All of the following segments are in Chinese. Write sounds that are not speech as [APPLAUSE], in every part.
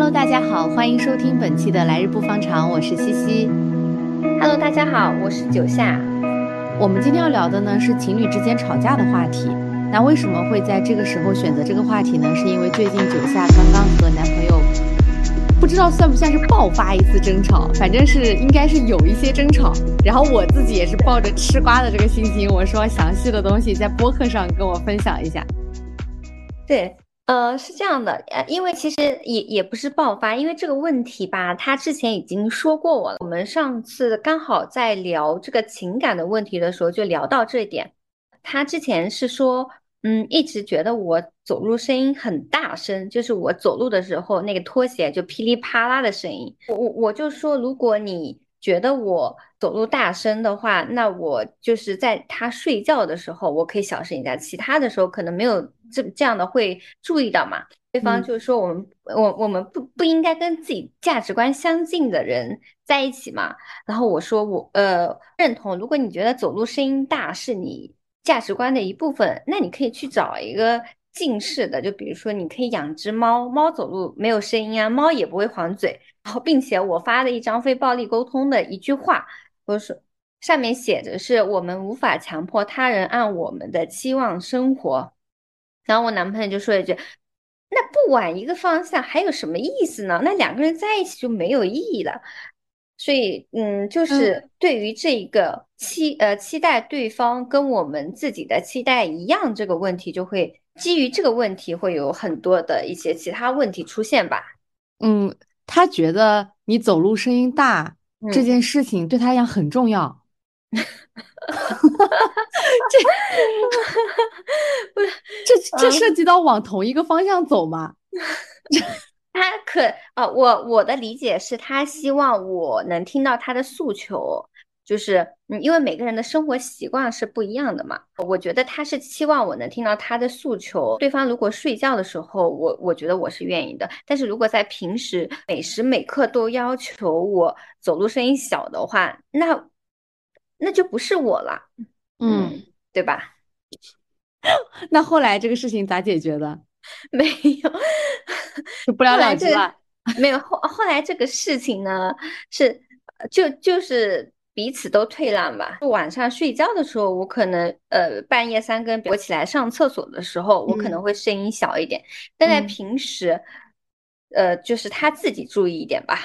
Hello，大家好，欢迎收听本期的来日不方长，我是西西。Hello，大家好，我是九夏。我们今天要聊的呢是情侣之间吵架的话题。那为什么会在这个时候选择这个话题呢？是因为最近九夏刚刚和男朋友，不知道算不算是爆发一次争吵，反正是应该是有一些争吵。然后我自己也是抱着吃瓜的这个心情，我说详细的东西在播客上跟我分享一下。对，呃，是这样的，呃，因为其实也也不是爆发，因为这个问题吧，他之前已经说过我了。我们上次刚好在聊这个情感的问题的时候，就聊到这一点。他之前是说，嗯，一直觉得我走路声音很大声，就是我走路的时候那个拖鞋就噼里啪啦的声音。我我我就说，如果你觉得我走路大声的话，那我就是在他睡觉的时候，我可以小声一点，其他的时候可能没有这这样的会注意到嘛。对方就是说，我们、我我们不不应该跟自己价值观相近的人在一起嘛。然后我说我呃认同，如果你觉得走路声音大是你价值观的一部分，那你可以去找一个近视的，就比如说你可以养只猫，猫走路没有声音啊，猫也不会黄嘴。然后，并且我发了一张非暴力沟通的一句话，我说上面写着是我们无法强迫他人按我们的期望生活。然后我男朋友就说一句：“那不往一个方向还有什么意思呢？那两个人在一起就没有意义了。”所以，嗯，就是对于这个期呃期待对方跟我们自己的期待一样这个问题，就会基于这个问题会有很多的一些其他问题出现吧。嗯，他觉得你走路声音大、嗯这件事情对他来讲很重要。[LAUGHS] 这 [LAUGHS] 这嗯涉及到往同一个方向走吗？[LAUGHS] 他可啊，我我的理解是他希望我能听到他的诉求，就是嗯，因为每个人的生活习惯是不一样的嘛。我觉得他是期望我能听到他的诉求。对方如果睡觉的时候，我我觉得我是愿意的，但是如果在平时每时每刻都要求我走路声音小的话，那那就不是我了，嗯，对吧？[LAUGHS] 那后来这个事情咋解决的？[LAUGHS] 没有。[LAUGHS] 就不了了之了。没有后后来这个事情呢，是呃就就是彼此都退让吧。晚上睡觉的时候，我可能呃半夜三更我起来上厕所的时候，我可能嗯会声音小一点，但在嗯平时，呃，就是他自己注意一点吧。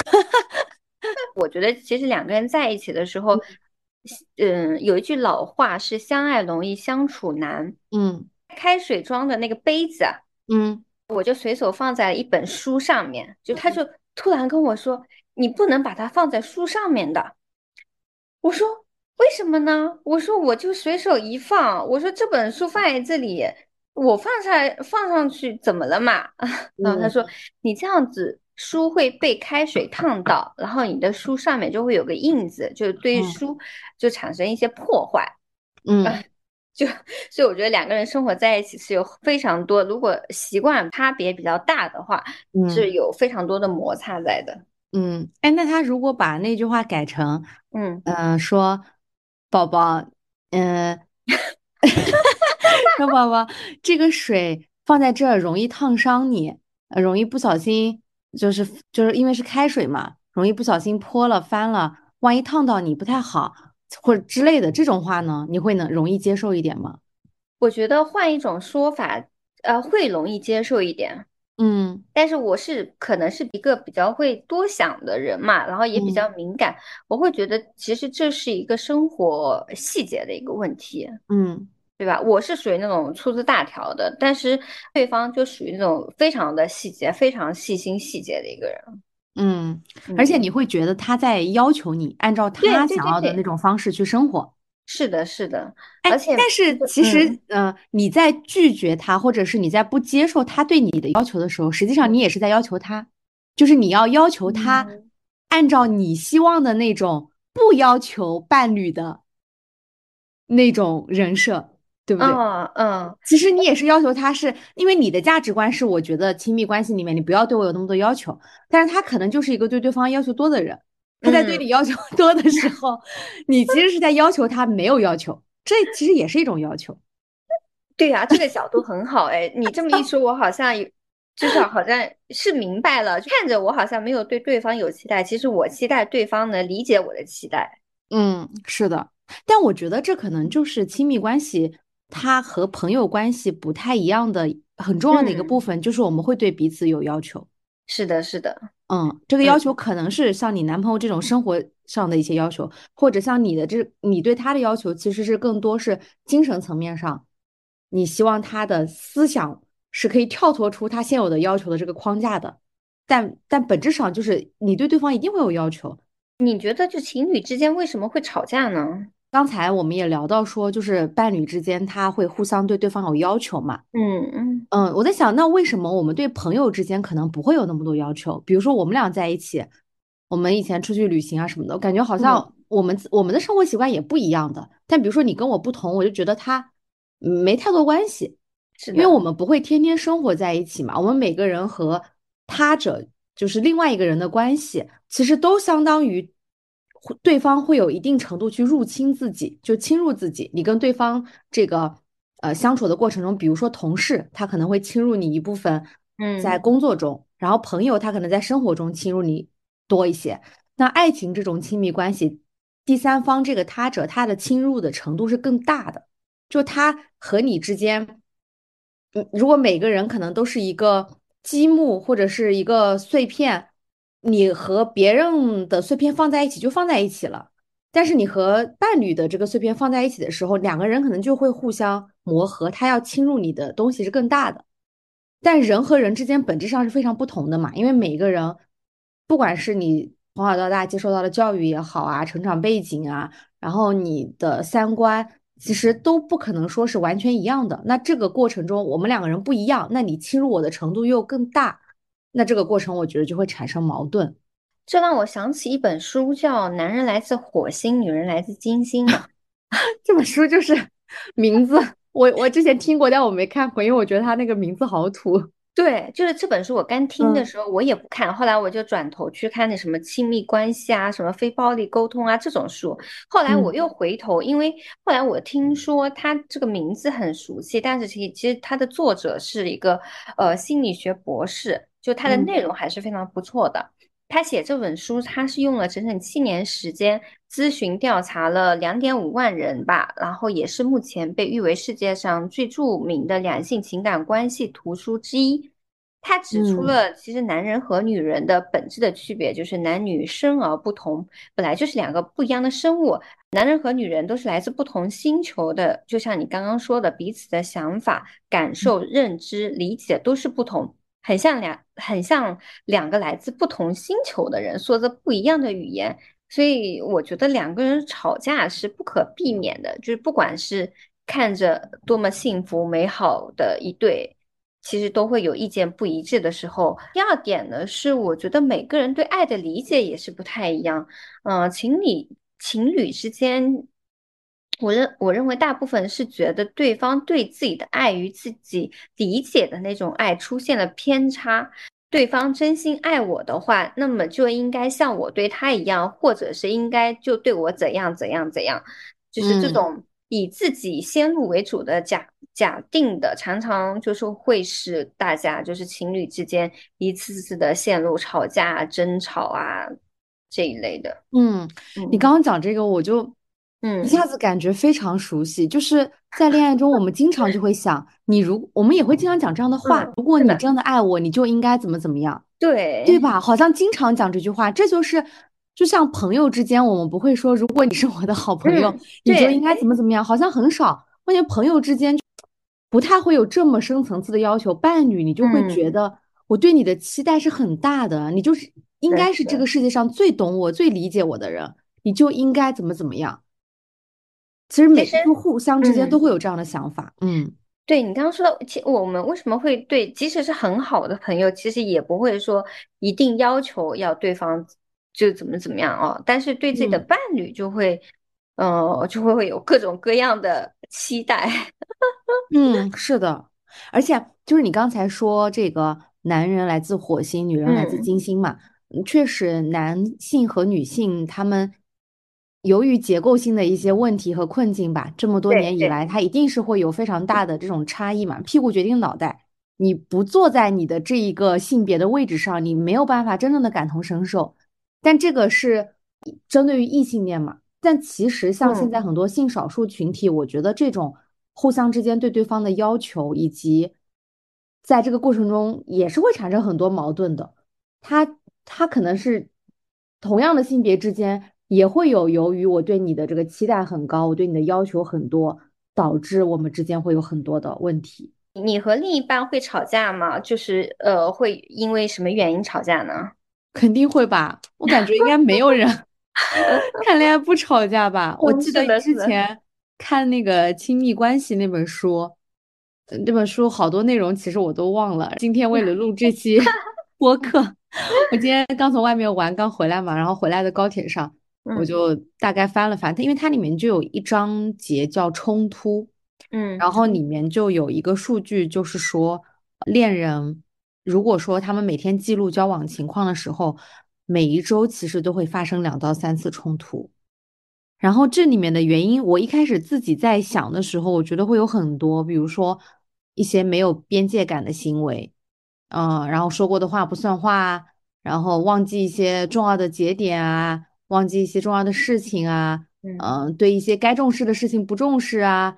[LAUGHS] 我觉得其实两个人在一起的时候，嗯，有一句老话是“相爱容易相处难”。嗯开水装的那个杯子啊，嗯我就随手放在了一本书上面，就他就突然跟我说：“你不能把它放在书上面的。”我说：“为什么呢？”我说：“我就随手一放，我说这本书放在这里，我放上放上去怎么了嘛？” [LAUGHS] 然后他说：“你这样子书会被开水烫到，然后你的书上面就会有个印子，就对嗯书就产生一些破坏。”嗯 [LAUGHS] 就所以我觉得两个人生活在一起是有非常多，如果习惯差别比较大的话，是嗯有非常多的摩擦在的。嗯，哎，那他如果把那句话改成，嗯，嗯、说，宝宝，嗯、[LAUGHS] 说宝宝，这个水放在这儿容易烫伤你，呃容易不小心，就是就是因为是开水嘛，容易不小心泼了翻了，万一烫到你不太好，或者之类的这种话呢，你会能容易接受一点吗？我觉得换一种说法，呃，会容易接受一点。嗯但是我是可能是一个比较会多想的人嘛，然后也比较敏感，我会觉得其实这是一个生活细节的一个问题。嗯对吧？我是属于那种粗枝大条的，但是对方就属于那种非常的细节、非常细心细节的一个人。嗯，而且嗯你会觉得他在要求你按照他想要的那种方式去生活。是的，是的，哎，而且但是其实嗯，呃，你在拒绝他，或者是你在不接受他对你的要求的时候，实际上你也是在要求他，就是你要要求他嗯。按照你希望的那种不要求伴侣的那种人设，对不对？嗯嗯，其实你。也是要求他是，因为你的价值观是，我觉得亲密关系里面你不要对我有那么多要求，但是他可能就是一个对对方要求多的人，他在对嗯你要求 [LAUGHS] 多的时候，你其实是在要求他没有要求，这其实也是一种要求。[LAUGHS] 对呀，这个角度很好哎。你这么一说，我好像有至少好像是明白了，看着我好像没有对对方有期待，其实我期待对方能理解我的期待。嗯，是的，但我觉得这可能就是亲密关系它和朋友关系不太一样的很重要的一个部分，就是我们会对彼此有要求。是的，是的，嗯，这个要求可能是像你男朋友这种生活上的一些要求，或者像你的这你对他的要求，其实是更多是精神层面上，你希望他的思想。是可以跳脱出他现有的要求的这个框架的，但但本质上就是你对对方一定会有要求。你觉得就情侣之间为什么会吵架呢？刚才我们也聊到说，就是伴侣之间他会互相对对方有要求嘛。嗯嗯嗯，我在想，那为什么我们对朋友之间可能不会有那么多要求？比如说我们俩在一起，我们以前出去旅行啊什么的，感觉好像我们我们的生活习惯也不一样的。但比如说你跟我不同，我就觉得他没太多关系。是因为我们不会天天生活在一起嘛，我们每个人和他者就是另外一个人的关系，其实都相当于对方会有一定程度去入侵自己，就侵入自己。你跟对方这个呃相处的过程中，比如说同事，他可能会侵入你一部分，嗯，在工作中，然后朋友他可能在生活中侵入你多一些。那爱情这种亲密关系，第三方这个他者他的侵入的程度是更大的，就他和你之间。嗯如果每个人可能都是一个积木或者是一个碎片，你和别人的碎片放在一起就放在一起了。但是你和伴侣的这个碎片放在一起的时候，两个人可能就会互相磨合，他要侵入你的东西是更大的。但人和人之间本质上是非常不同的嘛，因为每一个人，不管是你从小到大接受到的教育也好啊，成长背景啊，然后你的三观。其实都不可能说是完全一样的。那这个过程中，我们两个人不一样，那你侵入我的程度又更大，那这个过程我觉得就会产生矛盾。这让我想起一本书，叫《男人来自火星，女人来自金星》嘛。[LAUGHS] 这本书就是 [LAUGHS] 名字，我我之前听过，但我没看过，因为我觉得它那个名字好土。对，就是这本书，我刚听的时候我也不看，后来我就转头去看那什么亲密关系啊，什么非暴力沟通啊这种书。后来我又回头，因为后来我听说他这个名字很熟悉，但是其实其实他的作者是一个呃心理学博士，就它的内容还是非常不错的。他写这本书，他是用了整整七年时间咨询调查了两点五万人吧，然后也是目前被誉为世界上最著名的两性情感关系图书之一。他指出了其实男人和女人的本质的区别，就是男女生而不同，本来就是两个不一样的生物。男人和女人都是来自不同星球的，就像你刚刚说的，彼此的想法、感受、认知、理解都是不同。很像两很像两个来自不同星球的人说着不一样的语言，所以我觉得两个人吵架是不可避免的。就是不管是看着多么幸福美好的一对，其实都会有意见不一致的时候。第二点呢，是我觉得每个人对爱的理解也是不太一样。嗯，情侣情侣之间。我认我认为大部分是觉得对方对自己的爱与自己理解的那种爱出现了偏差。对方真心爱我的话，那么就应该像我对他一样，或者是应该就对我怎样怎样怎样。就是这种以自己先入为主的假假定的，常常就是会使大家就是情侣之间一次次的陷入吵架、争吵啊这一类的。嗯，你刚刚讲这个，我就。嗯，一下子感觉非常熟悉，就是在恋爱中，我们经常就会想，你如我们也会经常讲这样的话，如果你真的爱我，你就应该怎么怎么样，对对吧？好像经常讲这句话，这就是就像朋友之间，我们不会说，如果你是我的好朋友，你就应该怎么怎么样，好像很少。我觉得朋友之间不太会有这么深层次的要求，伴侣你就会觉得我对你的期待是很大的，你就是应该是这个世界上最懂我、最理解我的人，你就应该怎么怎么样。其实每个互相之间都会有这样的想法，嗯，对你刚刚说的，其我们为什么会对，即使是很好的朋友，其实也不会说一定要求要对方就怎么怎么样哦，但是对自己的伴侣就会，呃，就会会有各种各样的期待。[LAUGHS] 嗯，是的，而且就是你刚才说这个男人来自火星，女人来自金星嘛，确实男性和女性他们。由于结构性的一些问题和困境吧，这么多年以来，它一定是会有非常大的这种差异嘛。屁股决定脑袋，你不坐在你的这一个性别的位置上，你没有办法真正的感同身受。但这个是针对于异性恋嘛？但其实像现在很多性少数群体，我觉得这种互相之间对对方的要求，以及在这个过程中也是会产生很多矛盾的。他他可能是同样的性别之间也会有，由于我对你的这个期待很高，我对你的要求很多，导致我们之间会有很多的问题。你和另一半会吵架吗？就是呃，会因为什么原因吵架呢？[LAUGHS] 肯定会吧，我感觉应该没有人 [LAUGHS] 谈恋爱不吵架吧。我记得之前看那个《亲密关系》那本书，那本书好多内容其实我都忘了。今天为了录这期 [LAUGHS] 播客，我今天刚从外面玩，刚回来嘛，然后回来的高铁上，我就大概翻了翻它，因为它里面就有一章节叫冲突。嗯，然后里面就有一个数据，就是说恋人如果说他们每天记录交往情况的时候，每一周其实都会发生两到三次冲突。然后这里面的原因，我一开始自己在想的时候，我觉得会有很多，比如说一些没有边界感的行为，嗯，然后说过的话不算话，然后忘记一些重要的节点啊，忘记一些重要的事情啊，嗯，对一些该重视的事情不重视啊。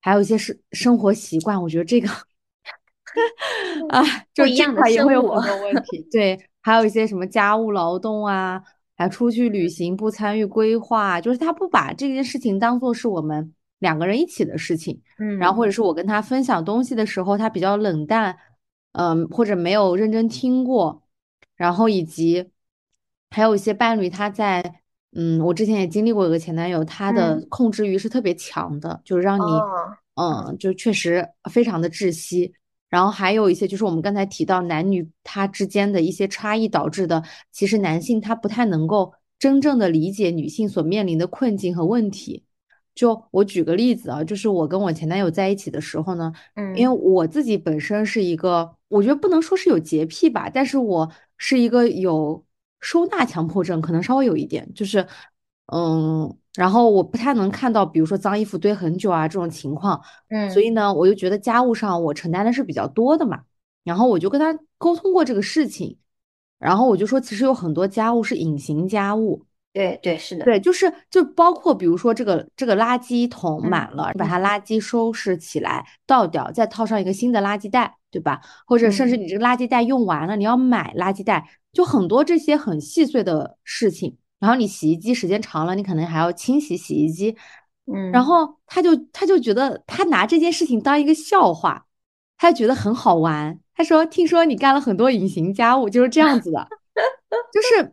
还有一些生生活习惯，我觉得这个 [LAUGHS] 啊，就这块也会有很多问题。对，还有一些什么家务劳动啊，还出去旅行不参与规划，就是他不把这件事情当做是我们两个人一起的事情。嗯，然后或者是我跟他分享东西的时候，他比较冷淡，嗯，或者没有认真听过。然后以及还有一些伴侣，他在。嗯，我之前也经历过一个前男友，他的控制欲是特别强的，就是让你，嗯，就确实非常的窒息。然后还有一些就是我们刚才提到男女他之间的一些差异导致的，其实男性他不太能够真正的理解女性所面临的困境和问题。就我举个例子啊，就是我跟我前男友在一起的时候呢，嗯，因为我自己本身是一个，我觉得不能说是有洁癖吧，但是我是一个有。收纳强迫症可能稍微有一点，就是，嗯，然后我不太能看到，比如说脏衣服堆很久啊这种情况，嗯，所以呢，我就觉得家务上我承担的是比较多的嘛，然后我就跟他沟通过这个事情，然后我就说，其实有很多家务是隐形家务。对对是的，对，就是就包括比如说这个这个垃圾桶满了，把它垃圾收拾起来倒掉，再套上一个新的垃圾袋，对吧？或者甚至你这个垃圾袋用完了，你要买垃圾袋，就很多这些很细碎的事情。然后你洗衣机时间长了，你可能还要清洗洗衣机，嗯。然后他就他就觉得他拿这件事情当一个笑话，他就觉得很好玩。他说：“听说你干了很多隐形家务，就是这样子的，[LAUGHS] 就是。”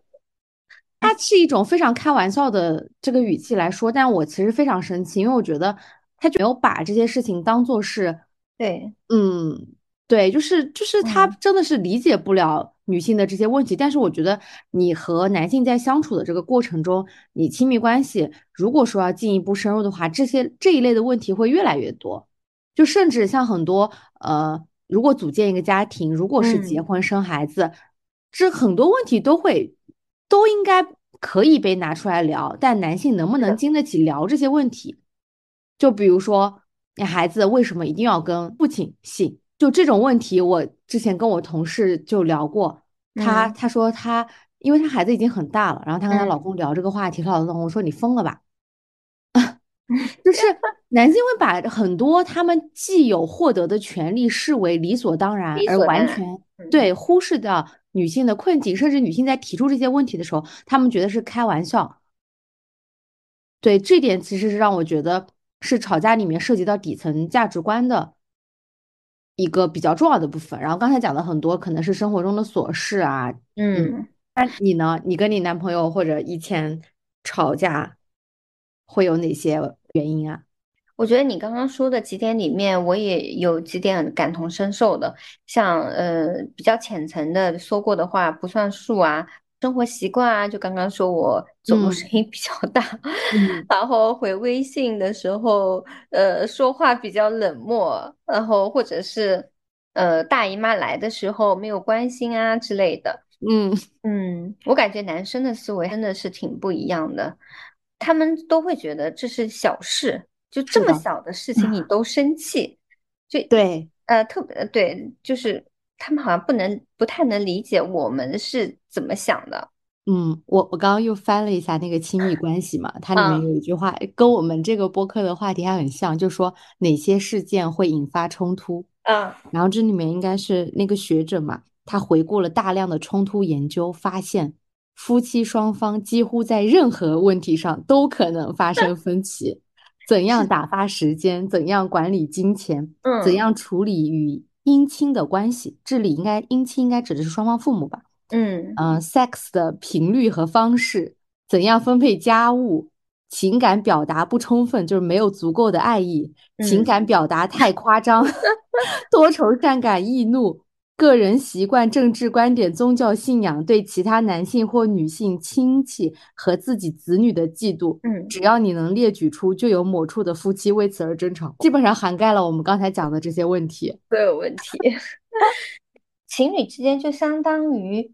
他是一种非常开玩笑的这个语气来说，但我其实非常生气，因为我觉得他就没有把这些事情当做是，对，嗯，对，就是就是他真的是理解不了女性的这些问题。但是我觉得你和男性在相处的这个过程中，你亲密关系如果说要进一步深入的话，这些这一类的问题会越来越多。就甚至像很多呃，如果组建一个家庭，如果是结婚生孩子，这很多问题都会。都应该可以被拿出来聊，但男性能不能经得起聊这些问题？就比如说，你孩子为什么一定要跟父亲姓？就这种问题，我之前跟我同事就聊过，他他说她，因为她孩子已经很大了，然后她跟她老公聊这个话题，他老公说你疯了吧？[LAUGHS] 就是 [LAUGHS] 男性会把很多他们既有获得的权利视为理所当然，而完全对忽视掉。女性的困境，甚至女性在提出这些问题的时候，他们觉得是开玩笑。对这点，其实是让我觉得是吵架里面涉及到底层价值观的一个比较重要的部分。然后刚才讲的很多可能是生活中的琐事啊，嗯，那你呢？你跟你男朋友或者以前吵架会有哪些原因啊？我觉得你刚刚说的几点里面，我也有几点感同身受的，像呃比较浅层的说过的话不算数啊，生活习惯啊，就刚刚说我走路声音比较大，[LAUGHS] 然后回微信的时候，呃说话比较冷漠，然后或者是呃大姨妈来的时候没有关心啊之类的，嗯。嗯，我感觉男生的思维真的是挺不一样的，他们都会觉得这是小事。就这么小的事情你都生气，就对。呃，特别对，就是他们好像不能不太能理解我们是怎么想的。嗯，我我刚刚又翻了一下那个亲密关系嘛，它里面嗯有一句话跟我们这个播客的话题还很像，就说哪些事件会引发冲突。嗯然后这里面应该是那个学者嘛，他回顾了大量的冲突研究，发现夫妻双方几乎在任何问题上都可能发生 [LAUGHS] 分歧。怎样打发时间，怎样管理金钱，嗯怎嗯样处理与姻亲的关系？这里应该姻亲应该指的是双方父母吧？嗯嗯、s e x 的频率和方式，怎样分配家务，情感表达不充分，就是没有足够的爱意，情嗯感表达太夸张，[LAUGHS] 多愁善感、易怒，个人习惯、政治观点、宗教信仰，对其他男性或女性亲戚和自己子女的嫉妒。嗯只要你能列举出就有某处的夫妻为此而争吵，基本上涵盖了我们刚才讲的这些问题。所有问题。[LAUGHS] 情侣之间就相当于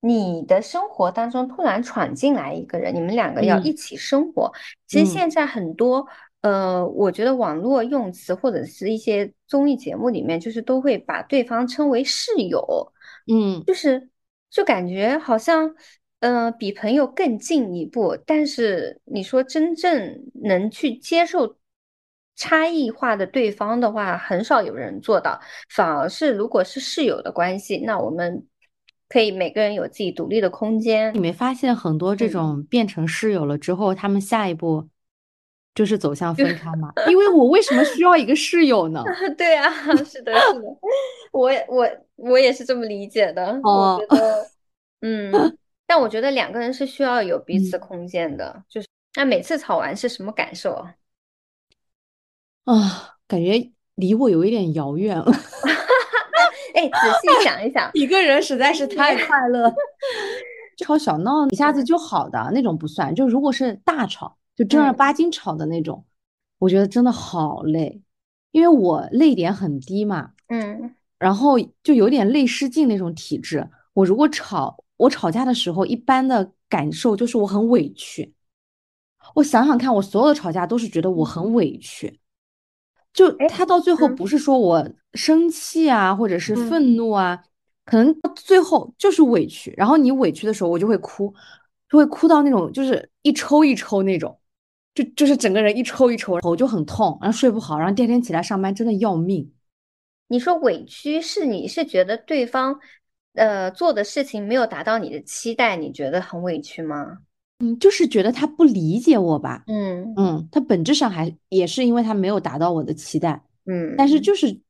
你的生活当中突然闯进来一个人，你们两个要嗯一起生活。其实嗯现在很多，呃，我觉得网络用词或者是一些综艺节目里面，就是都会把对方称为室友，嗯就是就感觉好像，呃，比朋友更进一步。但是你说真正能去接受差异化的对方的话，很少有人做到。反而是如果是室友的关系，那我们可以每个人有自己独立的空间你。没发现很多这嗯种变成室友了之后，他们下一步就是走向分开嘛？[LAUGHS] 因为我为什么需要一个室友呢？[LAUGHS] 对啊，是的，是的，我也我我也是这么理解的。我哦觉得，嗯，[LAUGHS] 但我觉得两个人是需要有彼此嗯空间的。就是那每次吵完是什么感受啊？啊，感觉离我有一点遥远了。哎，仔细想一想，一个人实在是太快乐。吵小闹一下子嗯就好的那种不算，就如果是大吵，就正儿嗯八经吵的那种，我觉得真的好累，因为我泪点很低嘛，嗯然后就有点泪失禁那种体质。我如果吵，我吵架的时候，一般的感受就是我很委屈。我想想看，我所有的吵架都是觉得我很委屈。就哎他到最后嗯不是说我生气啊，或者是嗯愤怒啊，可能到最后就是委屈。然后你委屈的时候，我就会哭，就会哭到那种就是一抽一抽那种，就就是整个人一抽一抽，头就很痛，然后睡不好，然后第二天起来上班真的要命。你说委屈是你是觉得对方呃做的事情没有达到你的期待，你觉得很委屈吗？嗯，就是觉得他不理解我吧。嗯嗯，他本质上还也是因为他没有达到我的期待，嗯，但是就是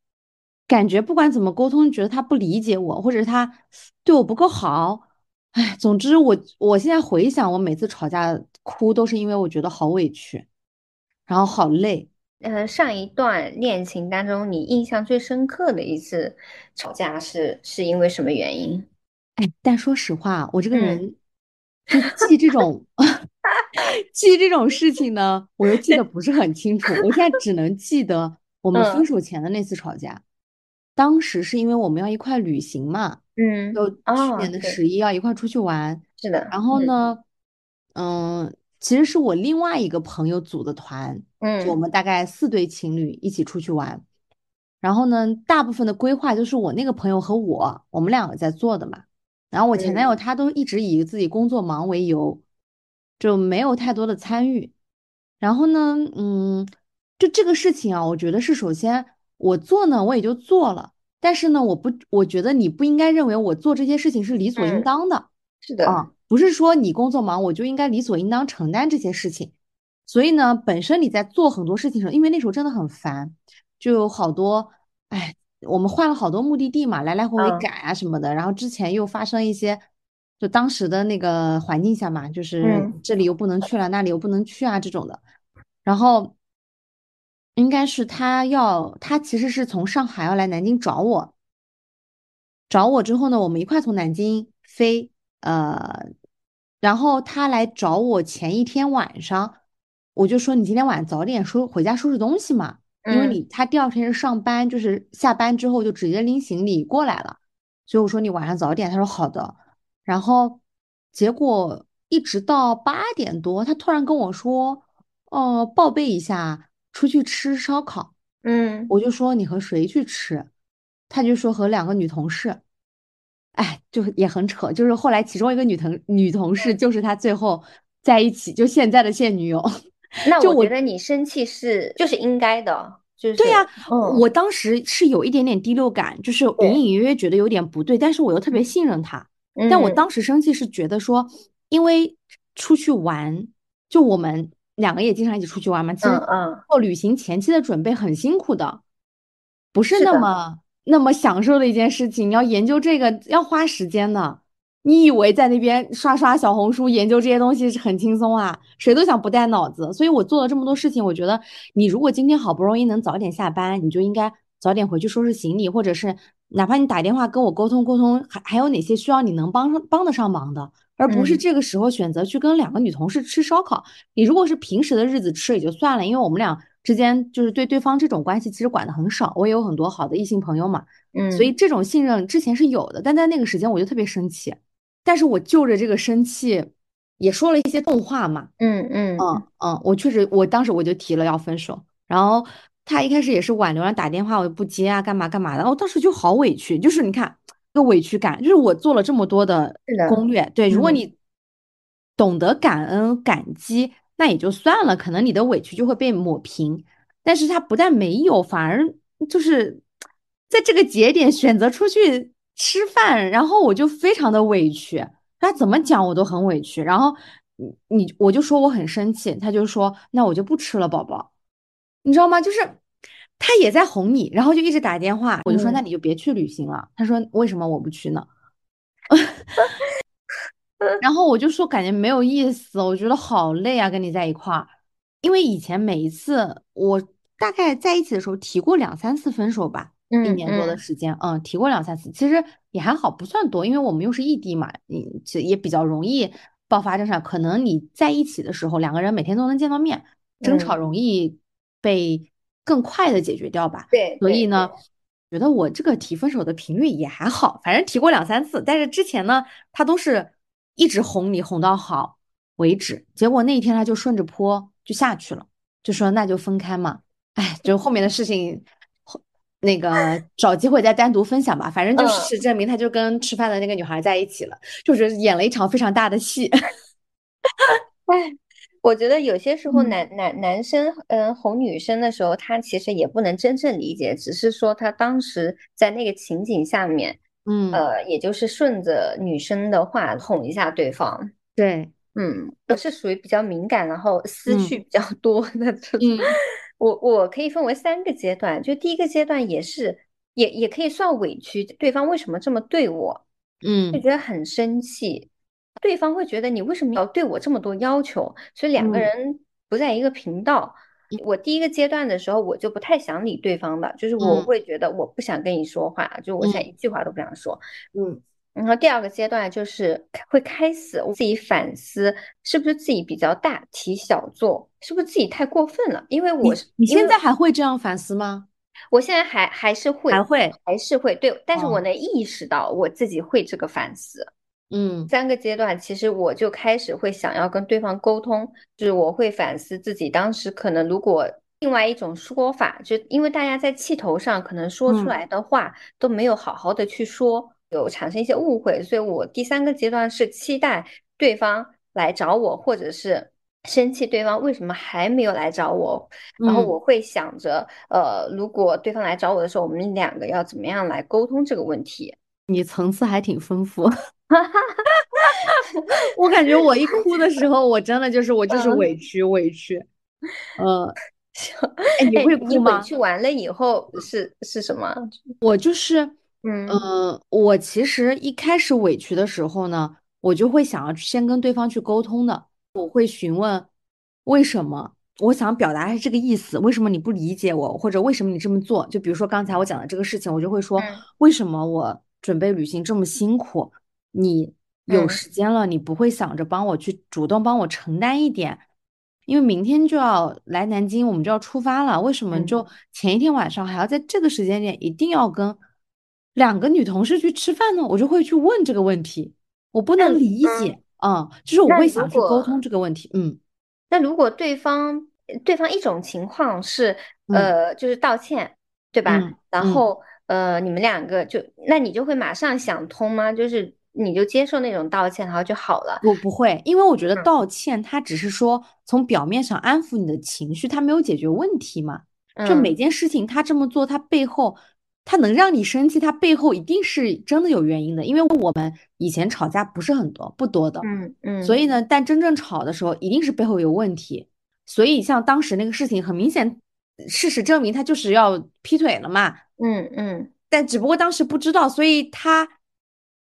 感觉不管怎么沟通，觉得他不理解我，或者他对我不够好。哎，总之我我现在回想，我每次吵架哭都是因为我觉得好委屈，然后好累。呃，上一段恋情当中，你印象最深刻的一次吵架是是因为什么原因？哎，但说实话，我这个嗯人就记这种 [LAUGHS] 记这种事情呢，我又记得不是很清楚。我现在只能记得我们分嗯手前的那次吵架，当时是因为我们要一块旅行嘛，嗯，就去哦，年的，十一要一块出去玩。是的，然后嗯呢，嗯，其实是我另外一个朋友组的团，就我嗯们大概四对情侣一起出去玩。然后呢，大部分的规划就是我那个朋友和我，我们两个在做的嘛。然后我前男友嗯他都一直以自己工作忙为由，就没有太多的参与。然后呢，嗯，就这个事情啊，我觉得是首先我做呢，我也就做了，但是呢，我不，我觉得你不应该认为我做这些事情是理所应嗯，当的。是的，啊，不是说你工作忙，我就应该理所应当承担这些事情。所以呢，本身你在做很多事情的时候，因为那时候真的很烦，就有好多，哎，我们换了好多目的地嘛，来来回回嗯改啊什么的。然后之前又发生一些，就当时的那个环境下嘛，就是嗯这里又不能去了，那里又不能去啊这种的。然后应该是他要，他其实是从上海要来南京找我，找我之后呢，我们一块从南京飞，呃，然后他来找我前一天晚上，我就说你今天晚上早点收回家收拾东西嘛，因为嗯。你他第二天是上班，就是下班之后就直接拎行李过来了，所以我说你晚上早点，他说好的，然后结果一直到八点多，他突然跟我说，哦，报备一下，出去吃烧烤，嗯我就说你和谁去吃？他就说和两个女同事，哎，就也很扯，就是后来其中一个女同女同事就是他最后在一起，就现在的现女友。[LAUGHS] 那我觉得你生气是就是应该的，就是对呀，我当时是有一点点第六感，就是隐隐约约觉得有点不对，但是我又特别信任他。但我当时生气是觉得说，因为出去玩，就我们两个也经常一起出去玩嘛，其实做旅行前期的准备很辛苦的，不是那么那么享受的一件事情，你要研究这个要花时间的。你以为在那边刷刷小红书研究这些东西是很轻松啊？谁都想不带脑子，所以我做了这么多事情。我觉得你如果今天好不容易能早点下班，你就应该早点回去收拾行李，或者是哪怕你打电话跟我沟通沟通，还还有哪些需要你能帮上帮得上忙的，而不是这个时候选择去跟两个女同事吃烧烤。你如果是平时的日子吃也就算了，因为我们俩之间就是对对方这种关系其实管的很少，我也有很多好的异性朋友嘛，嗯，所以这种信任之前是有的，但在那个时间我就特别生气。但是我就着这个生气，也说了一些动话嘛。嗯嗯嗯嗯，我确实，我当时我就提了要分手。然后他一开始也是挽留，然后打电话我不接啊，干嘛干嘛的。我当时就好委屈，就是你看，个委屈感，就是我做了这么多的攻略。对，如果你懂得感恩感激，那也就算了，可能你的委屈就会被抹平。但是他不但没有，反而就是在这个节点选择出去。吃饭，然后我就非常的委屈，他怎么讲我都很委屈。然后你你我就说我很生气，他就说那我就不吃了，宝宝，你知道吗？就是他也在哄你，然后就一直打电话，我就说那你就别去旅行了。他说为什么我不去呢？[LAUGHS] 然后我就说感觉没有意思，我觉得好累啊，跟你在一块儿。因为以前每一次我大概在一起的时候提过两三次分手吧。一年多的时间，嗯，提过两三次，其实也还好，不算多，因为我们又是异地嘛，嗯，其实也比较容易爆发争吵。可能你在一起的时候，两个人每天都能见到面，争吵容易被更快的解决掉吧。对，所以呢，觉得我这个提分手的频率也还好，反正提过两三次，但是之前呢，他都是一直哄你，哄到好为止。结果那一天他就顺着坡就下去了，就说那就分开嘛。哎，就后面的事情。那个 [LAUGHS] 找机会再单独分享吧，反正就事实证明，他就跟吃饭的那个女孩在一起了，就是演了一场非常大的戏。[LAUGHS] 哎，我觉得有些时候男男男生嗯哄女生的时候，他其实也不能真正理解，只是说他当时在那个情景下面，嗯。呃，也就是顺着女生的话哄一下对方。对，嗯，我是属于比较敏感，然后思绪比较多的这种。我我可以分为三个阶段，就第一个阶段也是，也也可以算委屈，对方为什么这么对我，嗯，就觉得很生气，对方会觉得你为什么要对我这么多要求，所以两个人不在一个频道。我第一个阶段的时候，我就不太想理对方的，就是我会觉得我不想跟你说话，就我现在一句话都不想说，嗯。然后第二个阶段就是会开始自己反思，是不是自己比较大题小做，是不是自己太过分了？因为我你现在还会这样反思吗？我现在还还是会，还会还是会对，但是我能意识到我自己会这个反思。嗯，三个阶段，其实我就开始会想要跟对方沟通，就是我会反思自己当时可能如果另外一种说法，就因为大家在气头上可能说出来的话都没有好好的去说。有产生一些误会，所以我第三个阶段是期待对方来找我，或者是生气对方为什么还没有来找我，然后我会想着，呃，如果对方来找我的时候，我们两个要怎么样来沟通这个问题？你层次还挺丰富，[LAUGHS] 我感觉我一哭的时候，我真的就是我就是委屈委屈，呃，哎，你会哭吗？委屈完了以后是是什么？我就是。嗯我其实一开始委屈的时候呢，我就会想要先跟对方去沟通的，我会询问为什么，我想表达是这个意思，为什么你不理解我，或者为什么你这么做？就比如说刚才我讲的这个事情，我就会说，为什么我准备旅行这么辛苦，你有时间了，你不会想着帮我去主动帮我承担一点？因为明天就要来南京，我们就要出发了，为什么就前一天晚上还要在这个时间点一定要跟？两个女同事去吃饭呢，我就会去问这个问题，我不能理解啊，就是我会想去沟通这个问题。嗯，那如果对方对方一种情况是，呃，就是道歉，对吧？然后呃，你们两个就那你就会马上想通吗？就是你就接受那种道歉，然后就好了。我不会，因为我觉得道歉它只是说从表面上安抚你的情绪，它没有解决问题嘛。就每件事情他这么做，他背后他能让你生气，他背后一定是真的有原因的。因为我们以前吵架不是很多，不多的，嗯嗯，所以呢，但真正吵的时候，一定是背后有问题。所以像当时那个事情，很明显，事实证明他就是要劈腿了嘛。嗯嗯，但只不过当时不知道，所以他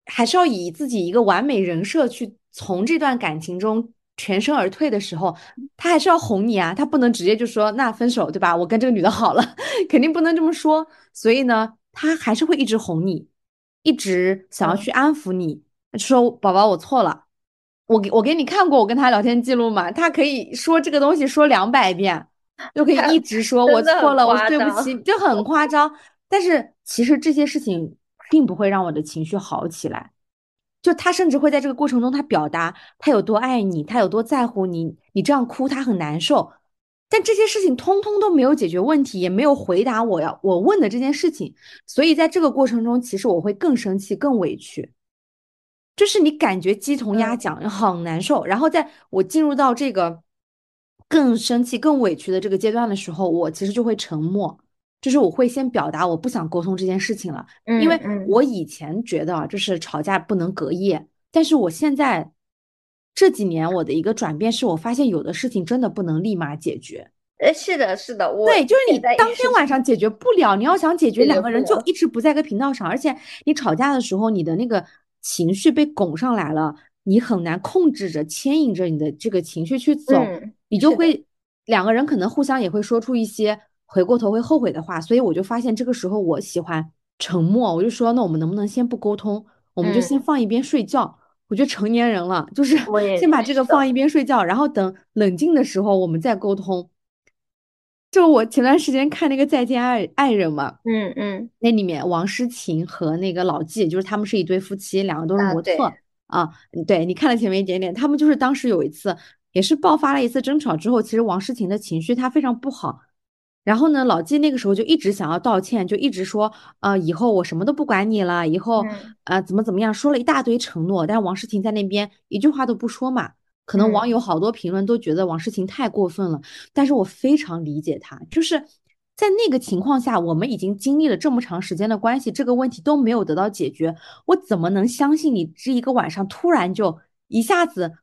还是要以自己一个完美人设去从这段感情中全身而退的时候，他还是要哄你啊，他不能直接就说那分手对吧？我跟这个女的好了，[LAUGHS] 肯定不能这么说。所以呢，他还是会一直哄你，一直想要去安抚你，说宝宝我错了。我给我给你看过我跟他聊天记录嘛，他可以说这个东西说两百遍，就可以一直说我错了，我对不起，就很夸张。但是其实这些事情并不会让我的情绪好起来，就他甚至会在这个过程中，他表达他有多爱你，他有多在乎你，你这样哭他很难受。但这些事情通通都没有解决问题，也没有回答我要我问的这件事情，所以在这个过程中，其实我会更生气、更委屈。就是你感觉鸡同鸭讲，很难受。然后在我进入到这个更生气、更委屈的这个阶段的时候，我其实就会沉默。就是我会先表达我不想沟通这件事情了，因为我以前觉得就是吵架不能隔夜，但是我现在这几年我的一个转变是我发现有的事情真的不能立马解决。呃，是的，是的，我对，就是你当天晚上解决不了，你要想解决，两个人就一直不在一个频道上，而且你吵架的时候，你的那个情绪被拱上来了，你很难控制着、牵引着你的这个情绪去走，你就会两个人可能互相也会说出一些。回过头会后悔的话，所以我就发现这个时候我喜欢沉默，我就说那我们能不能先不沟通，我们就先放一边睡觉。我觉得成年人了，就是 [LAUGHS] 先把这个放一边睡觉，然后等冷静的时候我们再沟通。就我前段时间看那个《再见爱爱人》嘛，嗯嗯，那里面王诗晴和那个老纪，就是他们是一对夫妻，两个都是模特啊。对，你看了前面一点点，他们就是当时有一次也是爆发了一次争吵之后，其实王诗晴的情绪她非常不好。然后呢，老纪那个时候就一直想要道歉，就一直说，呃，以后我什么都不管你了，以后，呃，怎么怎么样，说了一大堆承诺。但是王诗晴在那边一句话都不说嘛。可能网友好多评论都觉得王诗晴太过分了，但是我非常理解她，就是在那个情况下，我们已经经历了这么长时间的关系，这个问题都没有得到解决，我怎么能相信你这一个晚上突然就一下子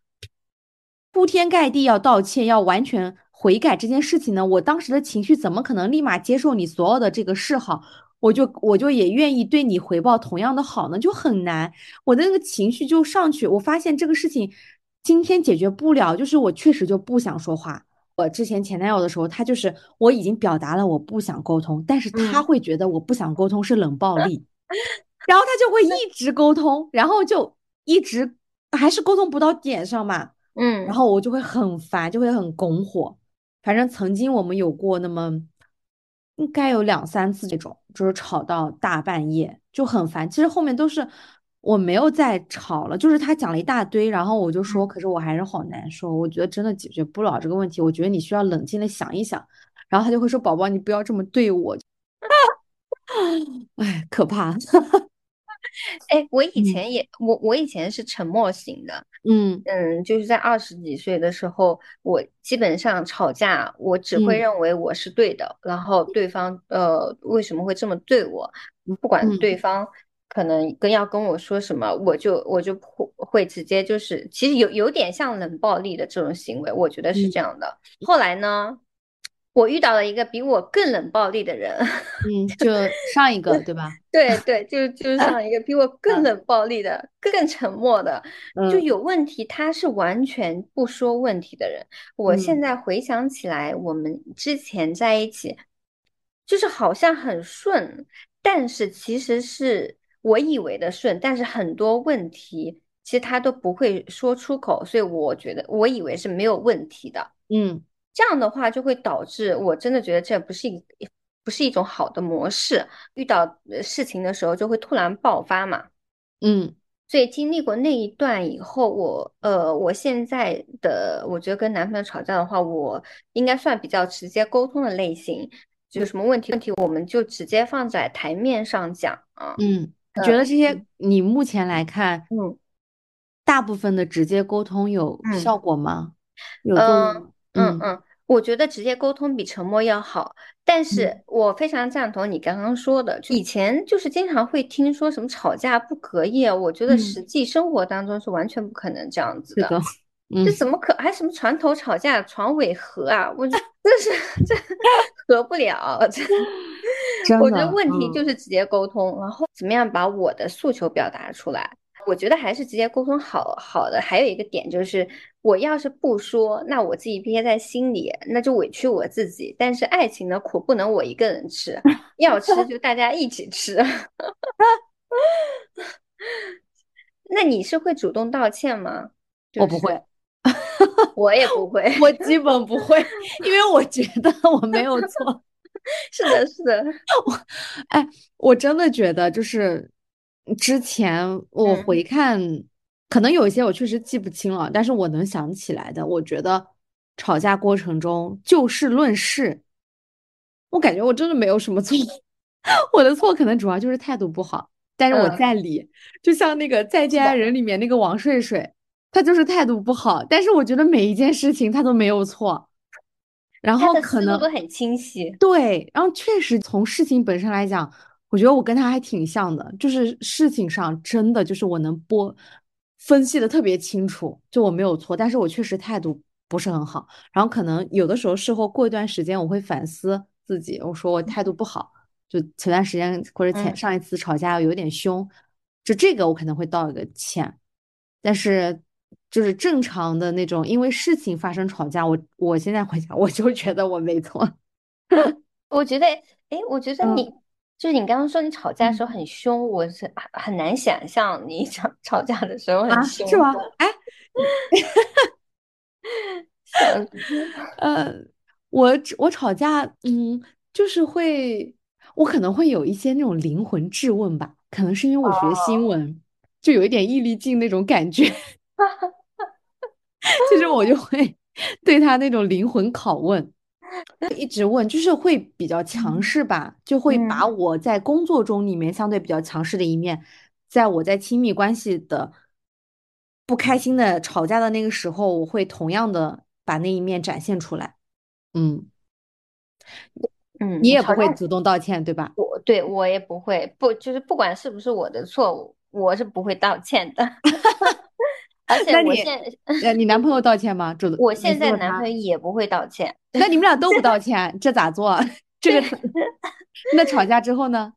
铺天盖地要道歉，要完全。悔改这件事情呢，我当时的情绪怎么可能立马接受你所有的这个示好？我就我就也愿意对你回报同样的好呢，就很难。我的那个情绪就上去，我发现这个事情今天解决不了，就是我确实就不想说话。我之前前男友的时候，他就是我已经表达了我不想沟通，但是他会觉得我不想沟通是冷暴力，然后他就会一直沟通，然后就一直还是沟通不到点上嘛，嗯，然后我就会很烦，就会很拱火。反正曾经我们有过那么应该有两三次这种，就是吵到大半夜就很烦。其实后面都是我没有再吵了，就是他讲了一大堆，然后我就说，可是我还是好难受，我觉得真的解决不了这个问题，我觉得你需要冷静的想一想。然后他就会说：“宝宝，你不要这么对我。” [LAUGHS] 哎，可怕。[LAUGHS] 哎，我以前也我我以前是沉默型的，嗯。嗯，就是在二十几岁的时候，我基本上吵架，我只会认为我是对的，然后对方呃为什么会这么对我，不管对方可能跟要跟我说什么，我就我就会会直接就是，其实有有点像冷暴力的这种行为，我觉得是这样的。后来呢？我遇到了一个比我更冷暴力的人，[LAUGHS] 嗯，就上一个对吧？[LAUGHS] 对对，就就是上一个比我更冷暴力的、更沉默的，就有问题，他是完全不说问题的人。我现在回想起来，我们之前在一起，就是好像很顺，但是其实是我以为的顺，但是很多问题其实他都不会说出口，所以我觉得我以为是没有问题的，嗯。这样的话就会导致，我真的觉得这不是一不是一种好的模式。遇到事情的时候就会突然爆发嘛，嗯，所以经历过那一段以后，我呃，我现在的我觉得跟男朋友吵架的话，我应该算比较直接沟通的类型。有什么问题问题我们就直接放在台面上讲啊。嗯，你觉得这些你目前来看，嗯，大部分的直接沟通有效果吗？有嗯作用？嗯嗯，我觉得直接沟通比沉默要好，但是嗯我非常赞同你刚刚说的，以前就是经常会听说什么吵架不隔夜，我觉得嗯实际生活当中是完全不可能这样子的。这怎么可还什么床头吵架床尾和啊？我觉得这是这和不了，[LAUGHS] 这真我觉得的问题嗯就是直接沟通，然后怎么样把我的诉求表达出来。我觉得还是直接沟通好好的。还有一个点就是，我要是不说，那我自己憋在心里，那就委屈我自己。但是爱情的苦不能我一个人吃，要吃就大家一起吃。[LAUGHS] 那你是会主动道歉吗？就是我不会，我也不会。[LAUGHS] 我基本不会，因为我觉得我没有错。[LAUGHS] 是的，是的，我哎，我真的觉得就是之前我嗯回。看，可能有一些我确实记不清了，但是我能想起来的，我觉得吵架过程中就事论事，我感觉我真的没有什么错，[LAUGHS] 我的错可能主要就是态度不好，但是我嗯。在理，就像那个《再见爱人》里面那个王睡睡，他就是态度不好，但是我觉得每一件事情他都没有错，然后可能都很清晰。对，然后确实从事情本身来讲，我觉得我跟他还挺像的，就是事情上真的就是我能播分析的特别清楚，就我没有错，但是我确实态度不是很好，然后可能有的时候事后过一段时间，我会反思自己，我说我态度不好，就前段时间或者前嗯。上一次吵架有点凶，就这个我可能会道一个歉，但是就是正常的那种因为事情发生吵架，我我现在回想我就觉得我没错。[LAUGHS] 我觉得，哎，我觉得嗯。你、就是你刚刚说你吵架的时候嗯很凶，我是很很难想象你 [LAUGHS] 吵吵架的时候很啊，凶。是吗？哎，想呃，我我吵架，嗯，就是会，我可能会有一些那种灵魂质问吧，可能是因为我学新闻，就有一点毅力劲那种感觉，[LAUGHS] 其实我就会 [LAUGHS] 对他那种灵魂拷问，一直问，就是会比较强势吧，就会把嗯我在工作中里面相对比较强势的一面，在我在亲密关系的不开心的吵架的那个时候，我会同样的把那一面展现出来。嗯，嗯，你也不会主动道歉，对吧？我对我也不会，不就是不管是不是我的错误，我是不会道歉的。[LAUGHS] 而且那你我现呃，你男朋友道歉吗？主 [LAUGHS] 动，我现在男朋友也不会道歉。那你们俩都不道 [LAUGHS] 歉，这咋做？这个，[LAUGHS] 那吵架之后呢？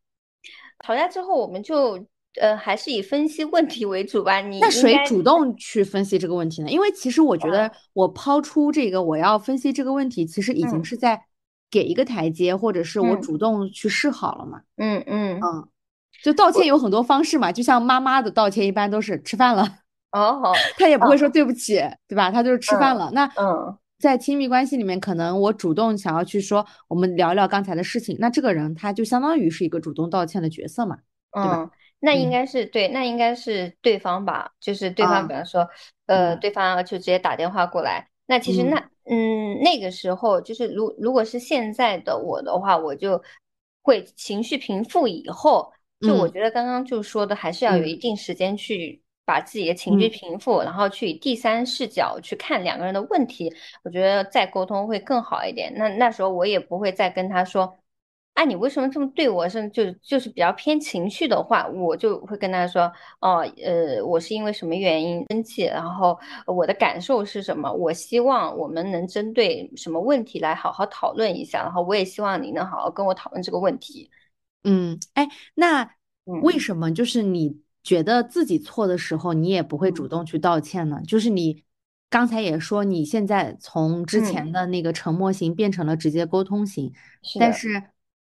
吵架之后，我们就呃还是以分析问题为主吧。你那谁主动去分析这个问题呢？因为其实我觉得我抛出这个我要分析这个问题，其实已经嗯是在给一个台阶，或者是我嗯主动去示好了嘛。嗯嗯嗯，就道歉有很多方式嘛，就像妈妈的道歉一般都是吃饭了，哦 [LAUGHS] 他也不会说对不起，对吧？他就是吃饭了。那嗯在亲密关系里面，可能我主动想要去说，我们聊聊刚才的事情，那这个人他就相当于是一个主动道歉的角色嘛。对吧嗯，那应嗯该是对，那应该是对方吧，就是对啊方，比方说，呃，嗯对方就直接打电话过来。那其实嗯那嗯那个时候就是如如果是现在的我的话，我就会情绪平复以后，就我嗯觉得刚刚就说的还是要有嗯一定时间去把自己的情绪嗯平复，然后去以第三视角去看两个人的问题，我觉得再沟通会更好一点。那那时候我也不会再跟他说。啊，你为什么这么对我？是就就是比较偏情绪的话，我就会跟他说，哦，呃，我是因为什么原因生气，然后我的感受是什么？我希望我们能针对什么问题来好好讨论一下，然后我也希望你能好好跟我讨论这个问题。嗯，哎，那为嗯什么就是你觉得自己错的时候，你也不会主嗯动去道歉呢？就是你刚才也说，你现在从之嗯，前的那个沉默型变成了直接沟通型，但是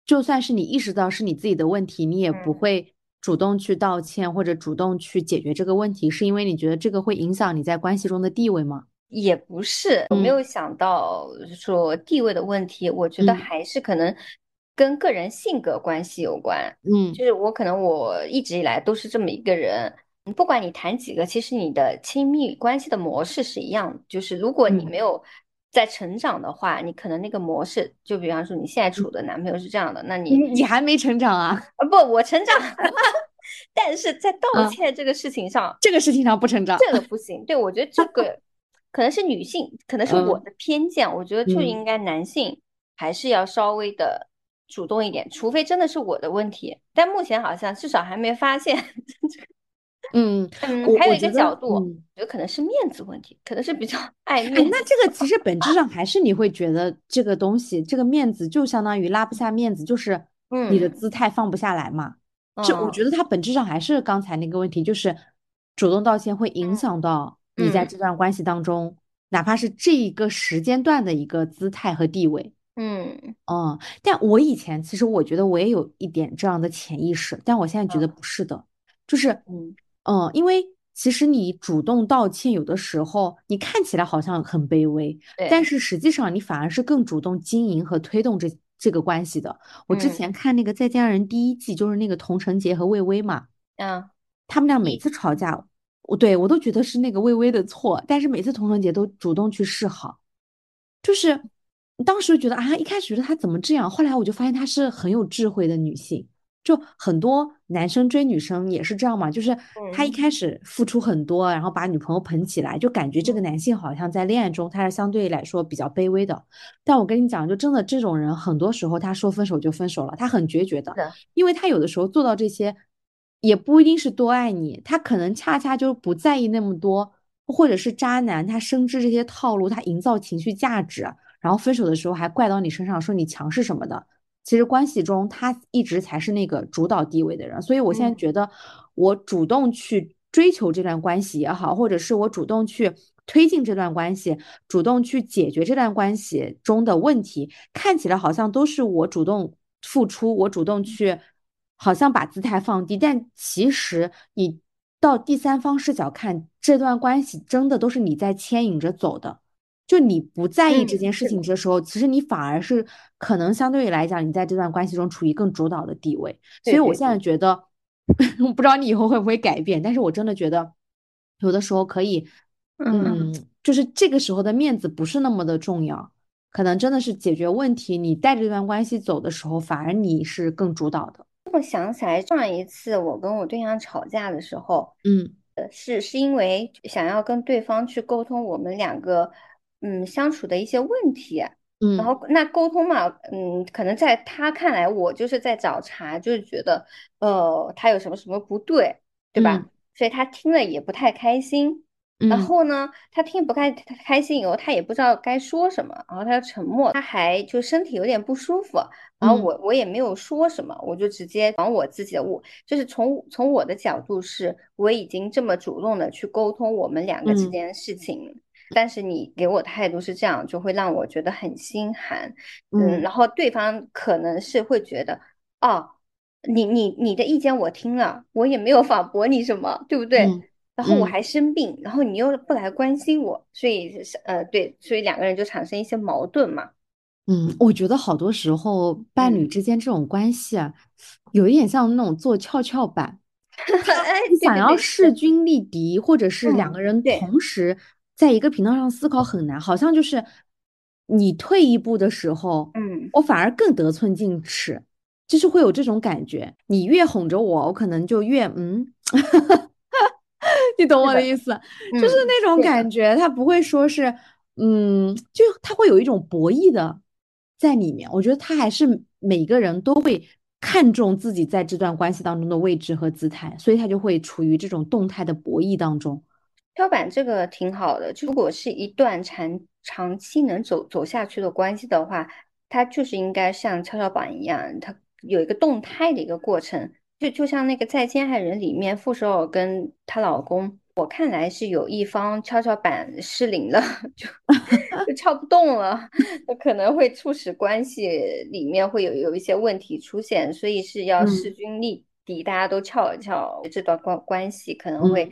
就算是你意识到是你自己的问题，你也不嗯。会主动去道歉或者主动去解决这个问题，是因为你觉得这个会影响你在关系中的地位吗？也不是，我没嗯有想到说地位的问题，我觉得嗯还是可能跟个人性格关系有关。嗯就是我可能我一直以来都是这么一个人，不管你谈几个，其实你的亲密关系的模式是一样的。就是如果你嗯没有在成长的话，你可能那个模式，就比方说你现在处的男朋友是这样的，那你你还没成长啊？[LAUGHS] 啊不，我成长，[LAUGHS] 但是在道歉这个事情上，这个事情上不成长，这个不行。对，我觉得这个 [LAUGHS] 可能是女性，可能是我的偏见，我觉得就应该男性还是要稍微的主动一点，除非真的是我的问题。但目前好像至少还没发现。嗯 [LAUGHS] 嗯，还有一个角度，我觉得可能是面子问题，可能是比较 [LAUGHS] 爱面子。那这个其实本质上还是你会觉得这个东西，这个面子就相当于拉不下面子，就是你的姿态放不下来嘛。是，我觉得它本质上还是刚才那个问题，就是主动道歉会影响到你在这段关系当中，哪怕是这一个时间段的一个姿态和地位。嗯。嗯，但我以前其实我觉得我也有一点这样的潜意识，但我现在觉得不是的，就是嗯。嗯，因为其实你主动道歉，有的时候你看起来好像很卑微，但是实际上你反而是更主动经营和推动这这个关系的。我之前看那个《再见爱人》第一季，就是那个童承杰和魏巍嘛，嗯，他们俩每次吵架，我对我都觉得是那个魏巍的错，但是每次童承杰都主动去示好，就是当时觉得啊，一开始觉得他怎么这样，后来我就发现她是很有智慧的女性。就很多男生追女生也是这样嘛，就是他一开始付出很多，然后把女朋友捧起来，就感觉这个男性好像在恋爱中他是相对来说比较卑微的。但我跟你讲，就真的这种人，很多时候他说分手就分手了，他很决绝的，因为他有的时候做到这些，也不一定是多爱你，他可能恰恰就不在意那么多，或者是渣男，他深知这些套路，他营造情绪价值，然后分手的时候还怪到你身上，说你强势什么的。其实关系中，他一直才是那个主导地位的人，所以我现在觉得，我主动去追求这段关系也好，或者是我主动去推进这段关系，主动去解决这段关系中的问题，看起来好像都是我主动付出，我主动去，好像把姿态放低，但其实你到第三方视角看，这段关系真的都是你在牵引着走的。就你不在意这件事情的时候，其实你反而是可能相对于来讲，你在这段关系中处于更主导的地位。所以我现在觉得，[LAUGHS] 我不知道你以后会不会改变，但是我真的觉得，有的时候可以，嗯，就是这个时候的面子不是那么的重要，可能真的是解决问题。你带着这段关系走的时候，反而你是更主导的。我想起来上一次我跟我对象吵架的时候，嗯，呃，是是因为想要跟对方去沟通我们两个。嗯，相处的一些问题，嗯，然后那沟通嘛，嗯，可能在他看来，我就是在找茬，就是觉得，呃，他有什么什么不对，对吧？所以他听了也不太开心。然后呢，他听不开开心以后，他也不知道该说什么，然后他就沉默，他还就身体有点不舒服。然后我我也没有说什么，我就直接往我自己的，我就是从从我的角度是，我已经这么主动的去沟通我们两个之间的事情。但是你给我态度是这样，就会让我觉得很心寒，嗯，然后对方可能是会觉得，哦，你你你的意见我听了，我也没有反驳你什么，对不对？然后我还生病，然后你又不来关心我，所以是呃对，所以两个人就产生一些矛盾嘛。嗯，我觉得好多时候伴侣之间这种关系啊，有一点像那种做跷跷板，[LAUGHS] 想要势均力敌，或者是两个人同时。在一个频道上思考很难，好像就是你退一步的时候，嗯，我反而更得寸进尺，就是会有这种感觉。你越哄着我，我可能就越嗯，[LAUGHS] 你懂我的意思，就是那种感觉。他不会说是嗯，就他会有一种博弈的在里面。我觉得他还是每个人都会看重自己在这段关系当中的位置和姿态，所以他就会处于这种动态的博弈当中。跳板这个挺好的，如果是一段长长期能走走下去的关系的话，它就是应该像跷跷板一样，它有一个动态的一个过程。就就像那个《再见爱人》里面，傅首尔跟她老公，我看来是有一方跷跷板失灵了，[LAUGHS] 就就跳不动了，[LAUGHS] 那可能会促使关系里面会有有一些问题出现，所以是要势均力敌，大家都翘一翘，这段关关系可能会。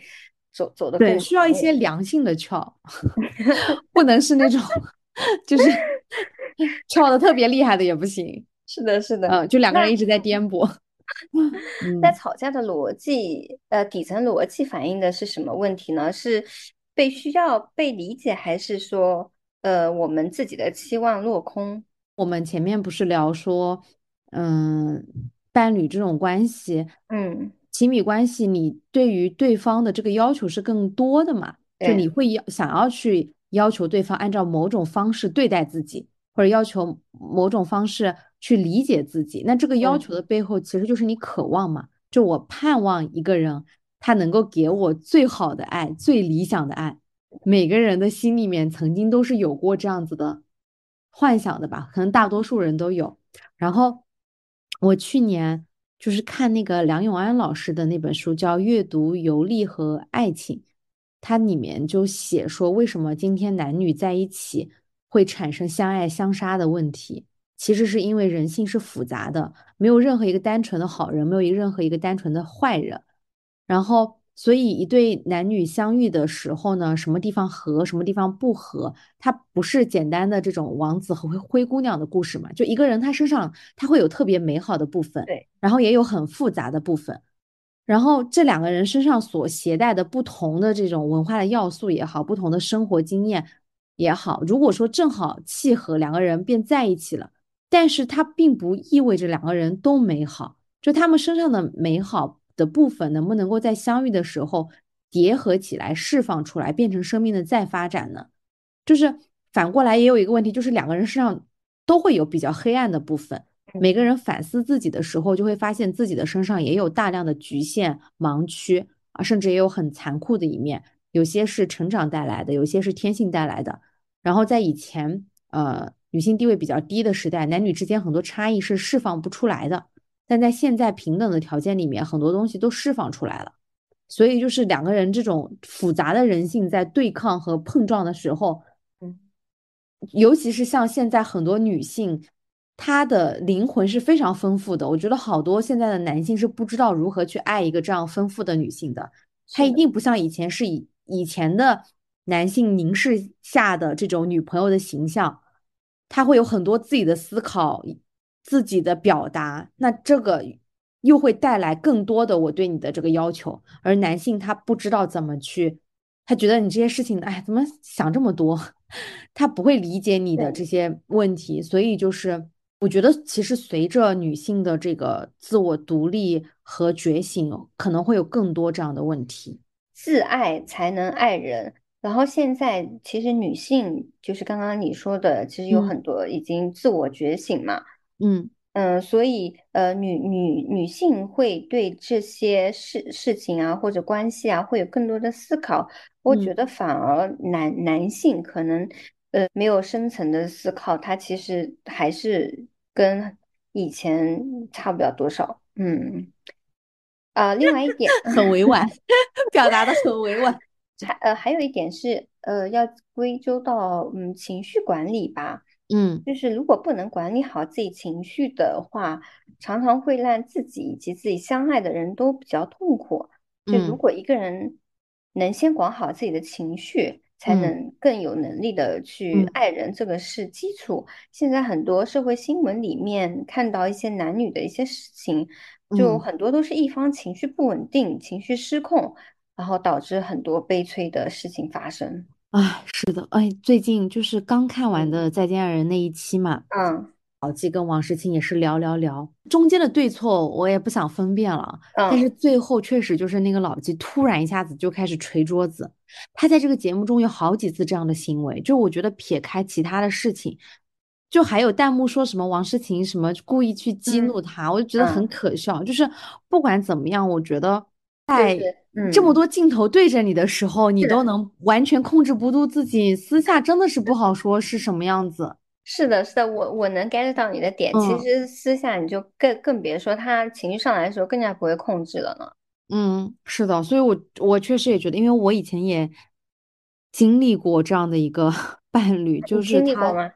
走走的对，需要一些良性的翘，[LAUGHS] 不能是那种就是 [LAUGHS] 翘的特别厉害的也不行。是的，是的，嗯，就两个人一直在颠簸。[LAUGHS] 那吵架的逻辑，呃，底层逻辑反映的是什么问题呢？是被需要被理解，还是说呃我们自己的期望落空。我们前面不是聊说，嗯，伴侣这种关系，嗯，亲密关系，你对于对方的这个要求是更多的嘛？就你会要想要去要求对方按照某种方式对待自己，或者要求某种方式去理解自己。那这个要求的背后，其实就是你渴望嘛？就我盼望一个人，他能够给我最好的爱，最理想的爱。每个人的心里面曾经都是有过这样子的。幻想的吧，可能大多数人都有。然后我去年就是看那个梁永安老师的那本书，叫《阅读、游历和爱情》，它里面就写说，为什么今天男女在一起会产生相爱相杀的问题？其实是因为人性是复杂的，没有任何一个单纯的好人，没有一任何一个单纯的坏人。然后。所以，一对男女相遇的时候呢，什么地方合，什么地方不合，它不是简单的这种王子和灰灰姑娘的故事嘛？就一个人他身上他会有特别美好的部分，对，然后也有很复杂的部分，然后这两个人身上所携带的不同的这种文化的要素也好，不同的生活经验也好，如果说正好契合，两个人便在一起了，但是它并不意味着两个人都美好，就他们身上的美好。的部分能不能够在相遇的时候叠合起来，释放出来，变成生命的再发展呢？就是反过来也有一个问题，就是两个人身上都会有比较黑暗的部分。每个人反思自己的时候，就会发现自己的身上也有大量的局限、盲区啊，甚至也有很残酷的一面。有些是成长带来的，有些是天性带来的。然后在以前，呃，女性地位比较低的时代，男女之间很多差异是释放不出来的。但在现在平等的条件里面，很多东西都释放出来了，所以就是两个人这种复杂的人性在对抗和碰撞的时候，嗯，尤其是像现在很多女性，她的灵魂是非常丰富的。我觉得好多现在的男性是不知道如何去爱一个这样丰富的女性的，他一定不像以前是以以前的男性凝视下的这种女朋友的形象，他会有很多自己的思考。自己的表达，那这个又会带来更多的我对你的这个要求，而男性他不知道怎么去，他觉得你这些事情，哎，怎么想这么多？[LAUGHS] 他不会理解你的这些问题，所以就是我觉得，其实随着女性的这个自我独立和觉醒，可能会有更多这样的问题。自爱才能爱人，然后现在其实女性就是刚刚你说的，其实有很多已经自我觉醒嘛。嗯嗯嗯，所以呃，女女女性会对这些事事情啊或者关系啊会有更多的思考。我觉得反而男男性可能呃没有深层的思考，他其实还是跟以前差不了多少。嗯啊，另外一点 [LAUGHS] 很委婉，[LAUGHS] 表达的很委婉。还呃还有一点是呃要归咎到嗯情绪管理吧。嗯，就是如果不能管理好自己情绪的话，常常会让自己以及自己相爱的人都比较痛苦。就如果一个人能先管好自己的情绪，才能更有能力的去爱人，这个是基础。现在很多社会新闻里面看到一些男女的一些事情，就很多都是一方情绪不稳定、情绪失控，然后导致很多悲催的事情发生。哎，是的，哎，最近就是刚看完的《再见爱人》那一期嘛，嗯，老纪跟王诗晴也是聊聊聊，中间的对错我也不想分辨了，但是最后确实就是那个老纪突然一下子就开始捶桌子，他在这个节目中有好几次这样的行为，就我觉得撇开其他的事情，就还有弹幕说什么王诗晴什么故意去激怒他，我就觉得很可笑，就是不管怎么样，我觉得在。这么多镜头对着你的时候，你都能完全控制不住自己，私下真的是不好说是什么样子。是的，是的，我我能 get 到你的点。其实私下你就更更别说他情绪上来的时候，更加不会控制了呢。嗯，是的，所以我我确实也觉得，因为我以前也经历过这样的一个 [LAUGHS] 伴侣，就是他，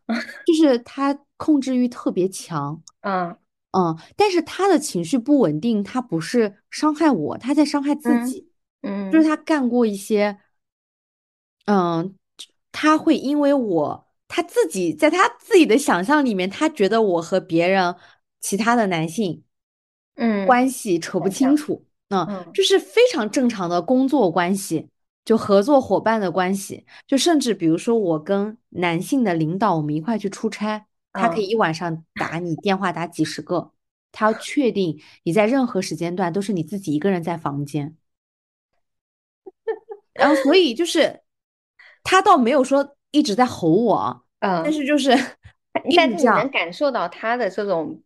就是他控制欲特别强。[LAUGHS] 嗯。嗯，但是他的情绪不稳定，他不是伤害我，他在伤害自己。嗯，就是他干过一些，嗯，他会因为我，他自己在他自己的想象里面，他觉得我和别人其他的男性，嗯，关系扯不清楚，嗯，就是非常正常的工作关系。就合作伙伴的关系，就甚至比如说我跟男性的领导，我们一块去出差，他可以一晚上打你电话打几十个，他要确定你在任何时间段都是你自己一个人在房间。然后，所以就是他倒没有说一直在吼我，嗯，但是就是但是你能感受到他的这种，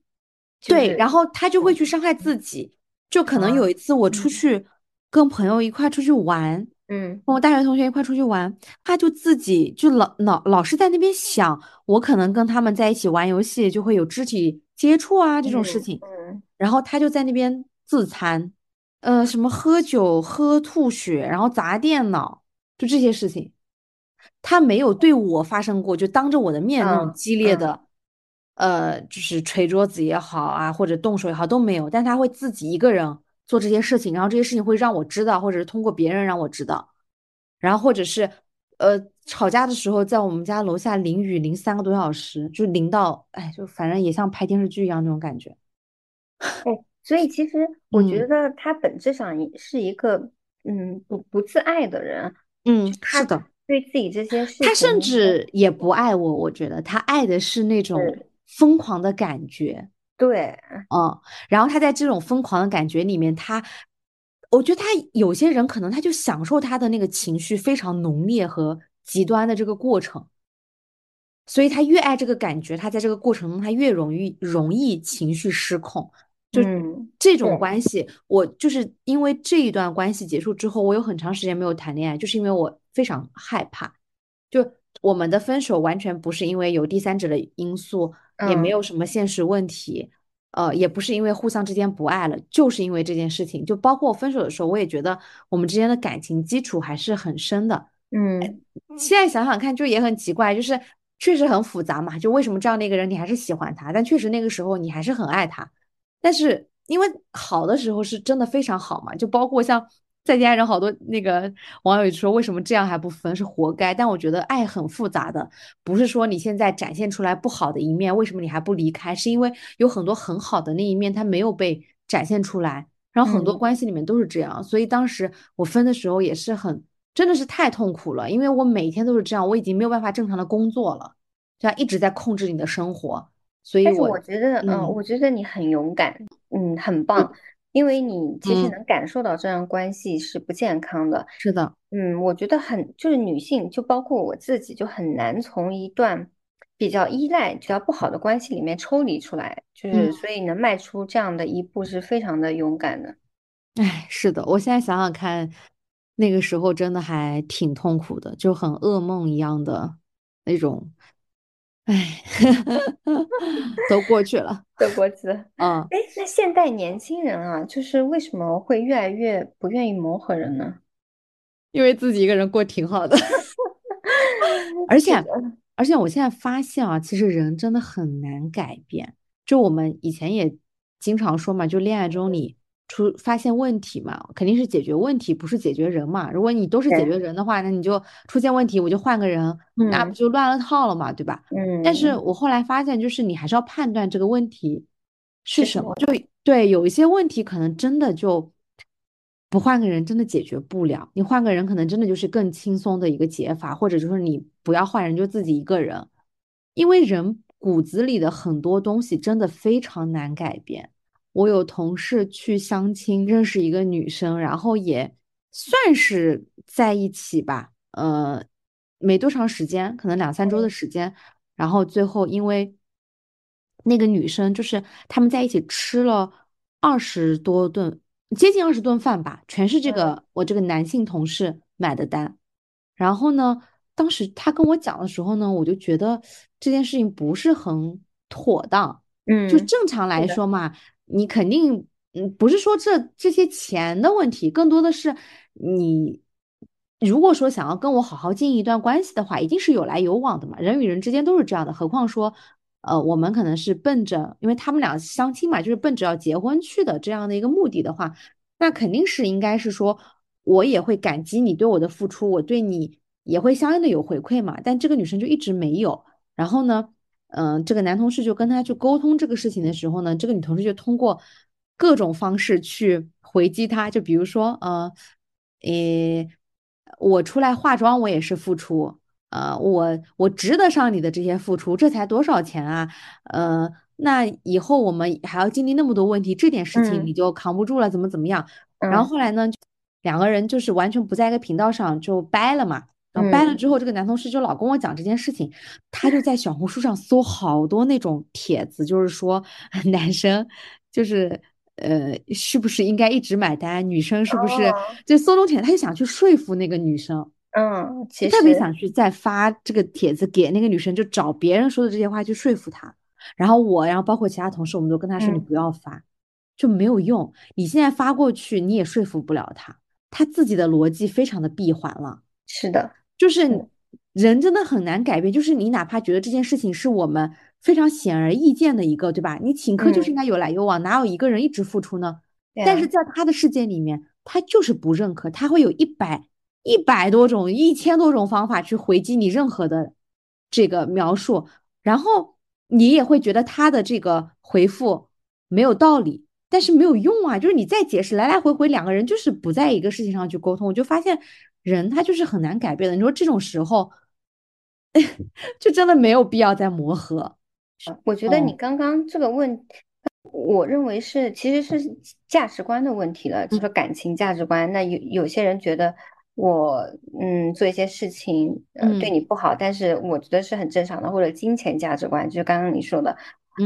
对，然后他就会去伤害自己。就可能有一次我出去跟朋友一块出去玩，嗯，跟我大学同学一块出去玩，他就自己就老老老是在那边想，我可能跟他们在一起玩游戏就会有肢体接触啊这种事情，嗯，然后他就在那边自残，呃，什么喝酒喝吐血，然后砸电脑，就这些事情，他没有对我发生过，就当着我的面那种嗯激烈的。呃，就是捶桌子也好啊，或者动手也好都没有，但他会自己一个人做这些事情，然后这些事情会让我知道，或者是通过别人让我知道，然后或者是呃吵架的时候在我们家楼下淋雨淋三个多小时，就淋到哎，就反正也像拍电视剧一样那种感觉。哎，所以其实我觉嗯得他本质上也是一个嗯不不自爱的人，嗯，是的，对自己这些事情，他甚至也不爱我，我觉得他爱的是那种疯狂的感觉。对，嗯，然后他在这种疯狂的感觉里面，他，我觉得他有些人可能他就享受他的那个情绪非常浓烈和极端的这个过程，所以他越爱这个感觉，他在这个过程中他越容易容易情绪失控。就嗯，这种关系，我就是因为这一段关系结束之后，我有很长时间没有谈恋爱，就是因为我非常害怕。就我们的分手完全不是因为有第三者的因素，也没嗯有什么现实问题，呃，也不是因为互相之间不爱了，就是因为这件事情。就包括分手的时候，我也觉得我们之间的感情基础还是很深的。嗯现在想想看，就也很奇怪，就是确实很复杂嘛。就为什么这样的一个人你还是喜欢他，但确实那个时候你还是很爱他。但是因为好的时候是真的非常好嘛，就包括像再见爱人，好多那个网友说为什么这样还不分，是活该。但我觉得爱很复杂的，不是说你现在展现出来不好的一面，为什么你还不离开？是因为有很多很好的那一面它没有被展现出来，然后很多嗯关系里面都是这样。所以当时我分的时候也是很，真的是太痛苦了，因为我每天都是这样，我已经没有办法正常的工作了，这样一直在控制你的生活。所以我但是我觉得，嗯，嗯我觉得你很勇敢，嗯，很棒，因为你其实嗯能感受到这样关系是不健康的。是的，嗯，我觉得很，就是女性，就包括我自己，就很难从一段比较依赖、比较不好的关系里面抽离出来，就是嗯所以能迈出这样的一步是非常的勇敢的。哎，是的，我现在想想看，那个时候真的还挺痛苦的，就很噩梦一样的那种，哎，[LAUGHS] 都过去了，都过去了。嗯。哎，那现代年轻人啊，就是为什么会越来越不愿意磨合人呢？因为自己一个人过挺好的，[LAUGHS] 而且而且我现在发现啊，其实人真的很难改变。就我们以前也经常说嘛，就恋爱中你出发现问题嘛，肯定是解决问题，不是解决人嘛。如果你都是解决人的话，那你就出现问题我就换个人，那不嗯就乱了套了嘛，对吧？嗯但是嗯，我后来发现，就是你还是要判断这个问题是？什么。就对，有一些问题可能真的就不换个人真的解决不了，你换个人可能真的就是更轻松的一个解法，或者就是你不要换人，就自己一个人，因为人骨子里的很多东西真的非常难改变。我有同事去相亲，认识一个女生，然后也算是在一起吧，呃，没多长时间，可能两三周的时间，然后最后因为那个女生就是他们在一起吃了二十多顿，接近二十顿饭吧，全是这嗯个我这个男性同事买的单。然后呢，当时他跟我讲的时候呢，我就觉得这件事情不是很妥当。嗯就嗯，正常来，说嘛，你肯定，嗯，不是说这这些钱的问题，更多的是你如果说想要跟我好好经营一段关系的话，一定是有来有往的嘛，人与人之间都是这样的，何况说，呃，我们可能是奔着，因为他们俩相亲嘛，就是奔着要结婚去的这样的一个目的的话，那肯定是应该是说，我也会感激你对我的付出，我对你也会相应的有回馈嘛，但这个女生就一直没有，然后呢？嗯，这个男同事就跟他去沟通这个事情的时候呢，这个女同事就通过各种方式去回击他，就比如说，呃，诶，我出来化妆，我也是付出，呃，我我值得上你的这些付出，这才多少钱啊？呃，那以后我们还要经历那么多问题，这点事情你就扛不住了，怎么怎么样？然后后来呢，两个人就是完全不在一个频道上，就掰了嘛。然后掰了之后，这个男同事就老跟我讲这件事情，他就在小红书上搜好多那种帖子，就是说 [LAUGHS] 男生就是呃是不是应该一直买单，女生是不是就搜东帖，他就想去说服那个女生，嗯，其实特别想去再发这个帖子给那个女生，就找别人说的这些话去说服她。然后我，然后包括其他同事，我们都跟他说你不要发，就没有用。你现在发过去，你也说服不了他，他自己的逻辑非常的闭环了。是的。就是人真的很难改变，就是你哪怕觉得这件事情是我们非常显而易见的一个，对吧？你请客就是应该有来有往，哪有一个人一直付出呢？但是在他的世界里面，他就是不认可，他会有一百一百多种、一千多种方法去回击你任何的这个描述，然后你也会觉得他的这个回复没有道理。但是没有用啊，就是你再解释来来回回，两个人就是不在一个事情上去沟通，我就发现人他就是很难改变的。你说这种时候，[LAUGHS] 就真的没有必要再磨合。我觉得你刚刚这个问，我认为是其实是价值观的问题了，就说感情价值观。那有有些人觉得我嗯做一些事情嗯对你不好，但是我觉得是很正常的，或者金钱价值观，就是刚刚你说的。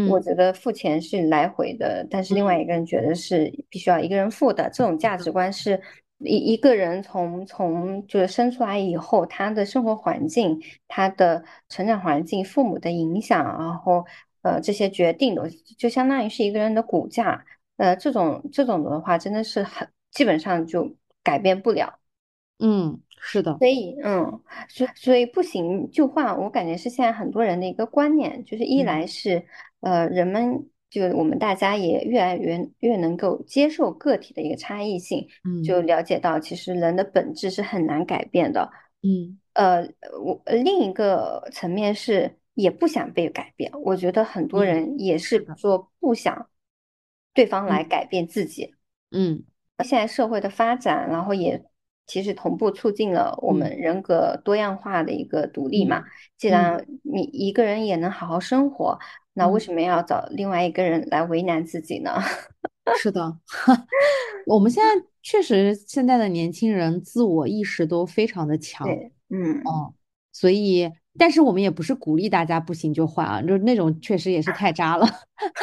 我觉得付钱是来回的，但是另外一个人觉得是必须要一个人付的。这种价值观是一一个人从从就是生出来以后，他的生活环境、他的成长环境、父母的影响，然后呃这些决定的，就相当于是一个人的骨架。呃，这种这种的话，真的是很基本上就改变不了。嗯，是的。所以，嗯，所所以不行就换。我感觉是现在很多人的一个观念，就是一来是。呃，人们就我们大家也越来越越能够接受个体的一个差异性，嗯，就了解到其实人的本质是很难改变的，嗯，呃，我另一个层面是也不想被改变，我觉得很多人也是说不想对方来改变自己，嗯，现在社会的发展，然后也。其实同步促进了我们人格多样化的一个独立嘛。既然你一个人也能好好生活，那为什么要找另外一个人来为难自己呢？[LAUGHS] 是的，[LAUGHS] 我们现在确实现在的年轻人自我意识都非常的强。嗯哦，所以，但是我们也不是鼓励大家不行就换啊，就是那种确实也是太渣了。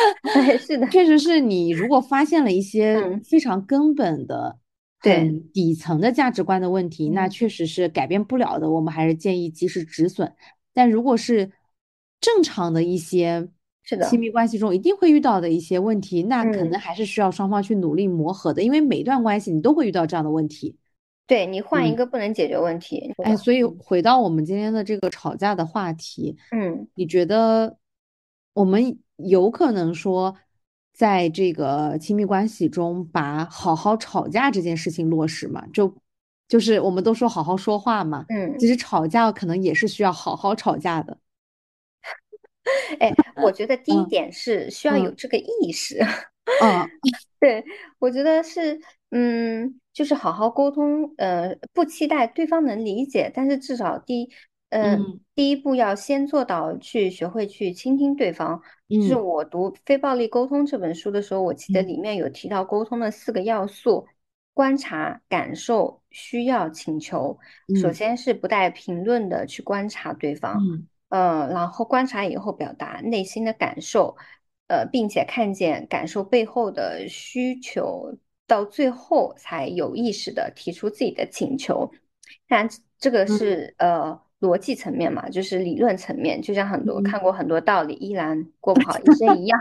[LAUGHS] 是的，确实是你如果发现了一些非常根本的。对底层的价值观的问题，那确实是改变不了的。我们还是建议及时止损。但如果是正常的一些亲密关系中一定会遇到的一些问题，那可能还是需要双方去努力磨合的。因为每段关系你都会遇到这样的问题。对你换一个不能解决问题。哎，所以回到我们今天的这个吵架的话题，嗯，你觉得我们有可能说？在这个亲密关系中，把好好吵架这件事情落实吗，就就是我们都说好好说话嘛，嗯，其实吵架可能也是需要好好吵架的。[LAUGHS] 哎，我觉得第一点是需要有这个意识。嗯，[LAUGHS] 对，我觉得是，嗯，就是好好沟通，呃，不期待对方能理解，但是至少第一。嗯，第一步要先做到去学会去倾听对方。就是我读《非暴力沟通》这本书的时候，我记得里面有提到沟通的四个要素：观察、感受、需要、请求。首先是不带评论的去观察对方，呃，然后观察以后表达内心的感受，呃，并且看见感受背后的需求，到最后才有意识的提出自己的请求。当然，这个是呃。逻辑层面嘛，就是理论层面，就像很多看过很多道理依然过不好一生一样。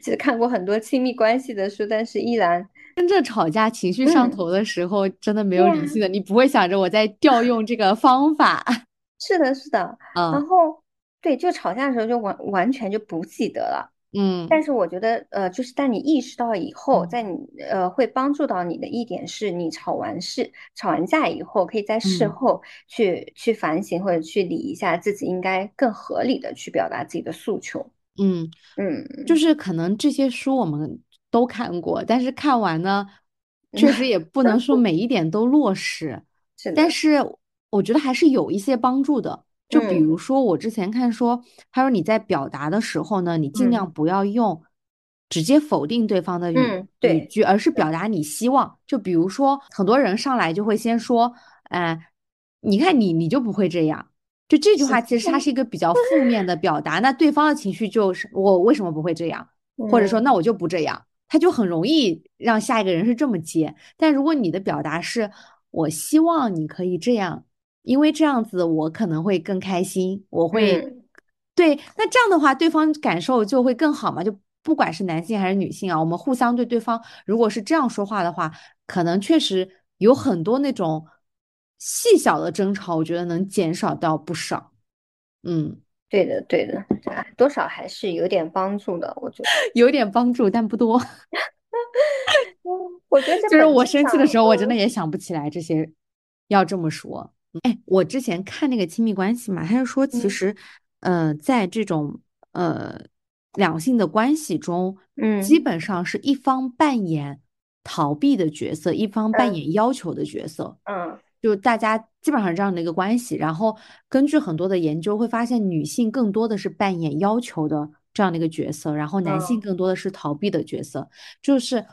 其 [LAUGHS] 实看过很多亲密关系的书，但是依然真正吵架情绪上头的时候，真的没有理性的，你不会想着我在调用这个方法。是的，是的。然后对，就吵架的时候就完完全就不记得了。嗯，但是我觉得，呃，就是在你意识到以后，在你呃会帮助到你的一点是，你吵完事、吵完架以后，可以在事后去去反省或者去理一下自己，应该更合理的去表达自己的诉求。嗯嗯，就是可能这些书我们都看过，但是看完呢，确实也不能说 [LAUGHS] 每一点都落实。是的，但是我觉得还是有一些帮助的。就比嗯如说我之前看说，他说你在表达的时候呢，你尽嗯量不要用直接否定对方的语语句，而是表达你希望。就比如说很多人上来就会先说，哎、你看你你就不会这样。就这句话其实它是一个比较负面的表达，那对方的情绪就是我为什么不会这样？或者说嗯那我就不这样，他就很容易让下一个人是这么接。但如果你的表达是我希望你可以这样，因为这样子我可能会更开心，我会、嗯对，那这样的话对方感受就会更好嘛，就不管是男性还是女性啊，我们互相对对方如果是这样说话的话，可能确实有很多那种细小的争吵，我觉得能减少到不少。嗯，对的对的，啊多少还是有点帮助的，我觉得。有点帮助，但不多。[LAUGHS] 我觉得就是我生气的时候，我真的嗯也想不起来这些要这么说。哎，我之前看那个亲密关系嘛，他就说其嗯。实，呃，在这种呃两性的关系中，嗯基嗯。本上是一方扮演逃避的角色，一方扮嗯。演要求的角色。嗯。就大家基本上是这样的一个关系，然后根据很多的研究会发现，女性更多的是扮演要求的这样的一个角色，然后男性嗯。更多的是逃避的角色。就是，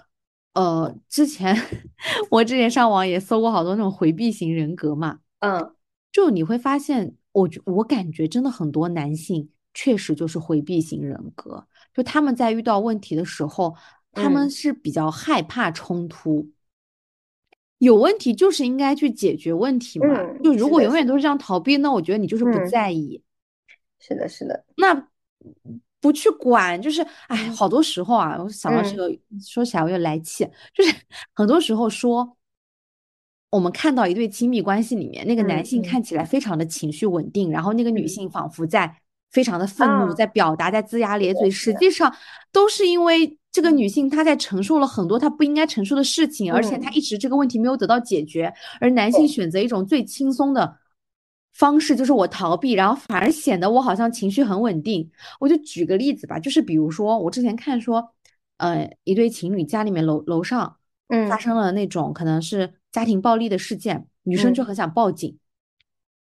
呃，之前 [LAUGHS] 我之前上网也搜过好多那种回避型人格嘛，嗯。就你会发现，我觉我感觉真的很多男性确实就是回避型人格，就他们在遇到问题的时候，他们嗯。是比较害怕冲突。有问题就是应该去解决问题嘛，嗯就如果永远都是这样逃避，那我觉得你就是不嗯。在意，是的是的，那不去管，就是哎，嗯。好多时候啊，我想到这嗯。个，说起来我又来气，就是很多时候说，我们看到一对亲密关系里面，那个男性看起来非常的情绪稳定，然后那个女嗯。性仿佛在非常的愤怒，啊。在表达，在龇牙咧嘴，实际上都是因为这个嗯。女性她在承受了很多她不应该承受的事情，而且她嗯。一直这个问题没有得到解决，而男性选择一种最轻松的方式，就是我逃避，然后反而显得我好像情绪很稳定。我就举个例子吧，就是比如说我之前看说，呃，一对情侣家里面楼楼上发嗯。生了那种可能是家庭暴力的事件，女生就嗯。很想报警。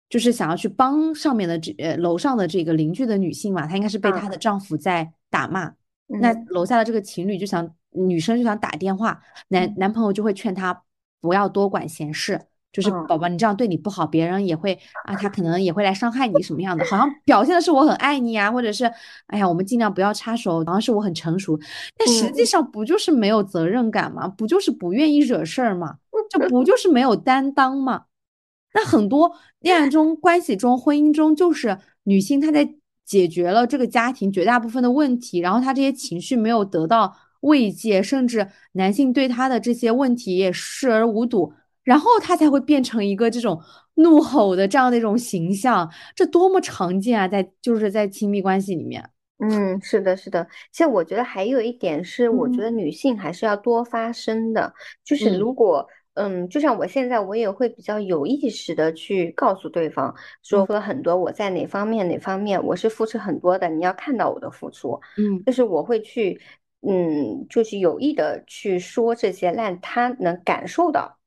就是想要去帮上面的这呃楼上的这个邻居的女性嘛，她应该是被她啊的丈夫在打骂，那嗯。楼下的这个情侣就想，女生就想打电话，男嗯。男朋友就会劝她不要多管闲事，就是嗯宝宝你这样对你不好，别人也会啊，他可能也会来伤害你什么样的，好像表现的是我很爱你啊，或者是哎呀我们尽量不要插手，好像是我很成熟，但实际嗯上不就是没有责任感吗？不就是不愿意惹事儿吗？这不 [LAUGHS] 就是没有担当吗？那很多恋爱中、关系中、婚姻中，就是女性她在解决了这个家庭绝大部分的问题，然后她这些情绪没有得到慰藉，甚至男性对她的这些问题也视而无睹，然后他才会变成一个这种怒吼的这样的一种形象，这多么常见啊！在就是在亲密关系里面，嗯，是的，是的。其实我觉得还有一点是，我觉嗯得女性还是要多发声的。就是嗯如果，嗯，就像我现在，我也会比较有意识的去告诉对方，说嗯了很多我在哪方面哪方面我是付出很多的，你要看到我的付出。嗯就是我会去，嗯，就是有意的去说这些，让他能感受到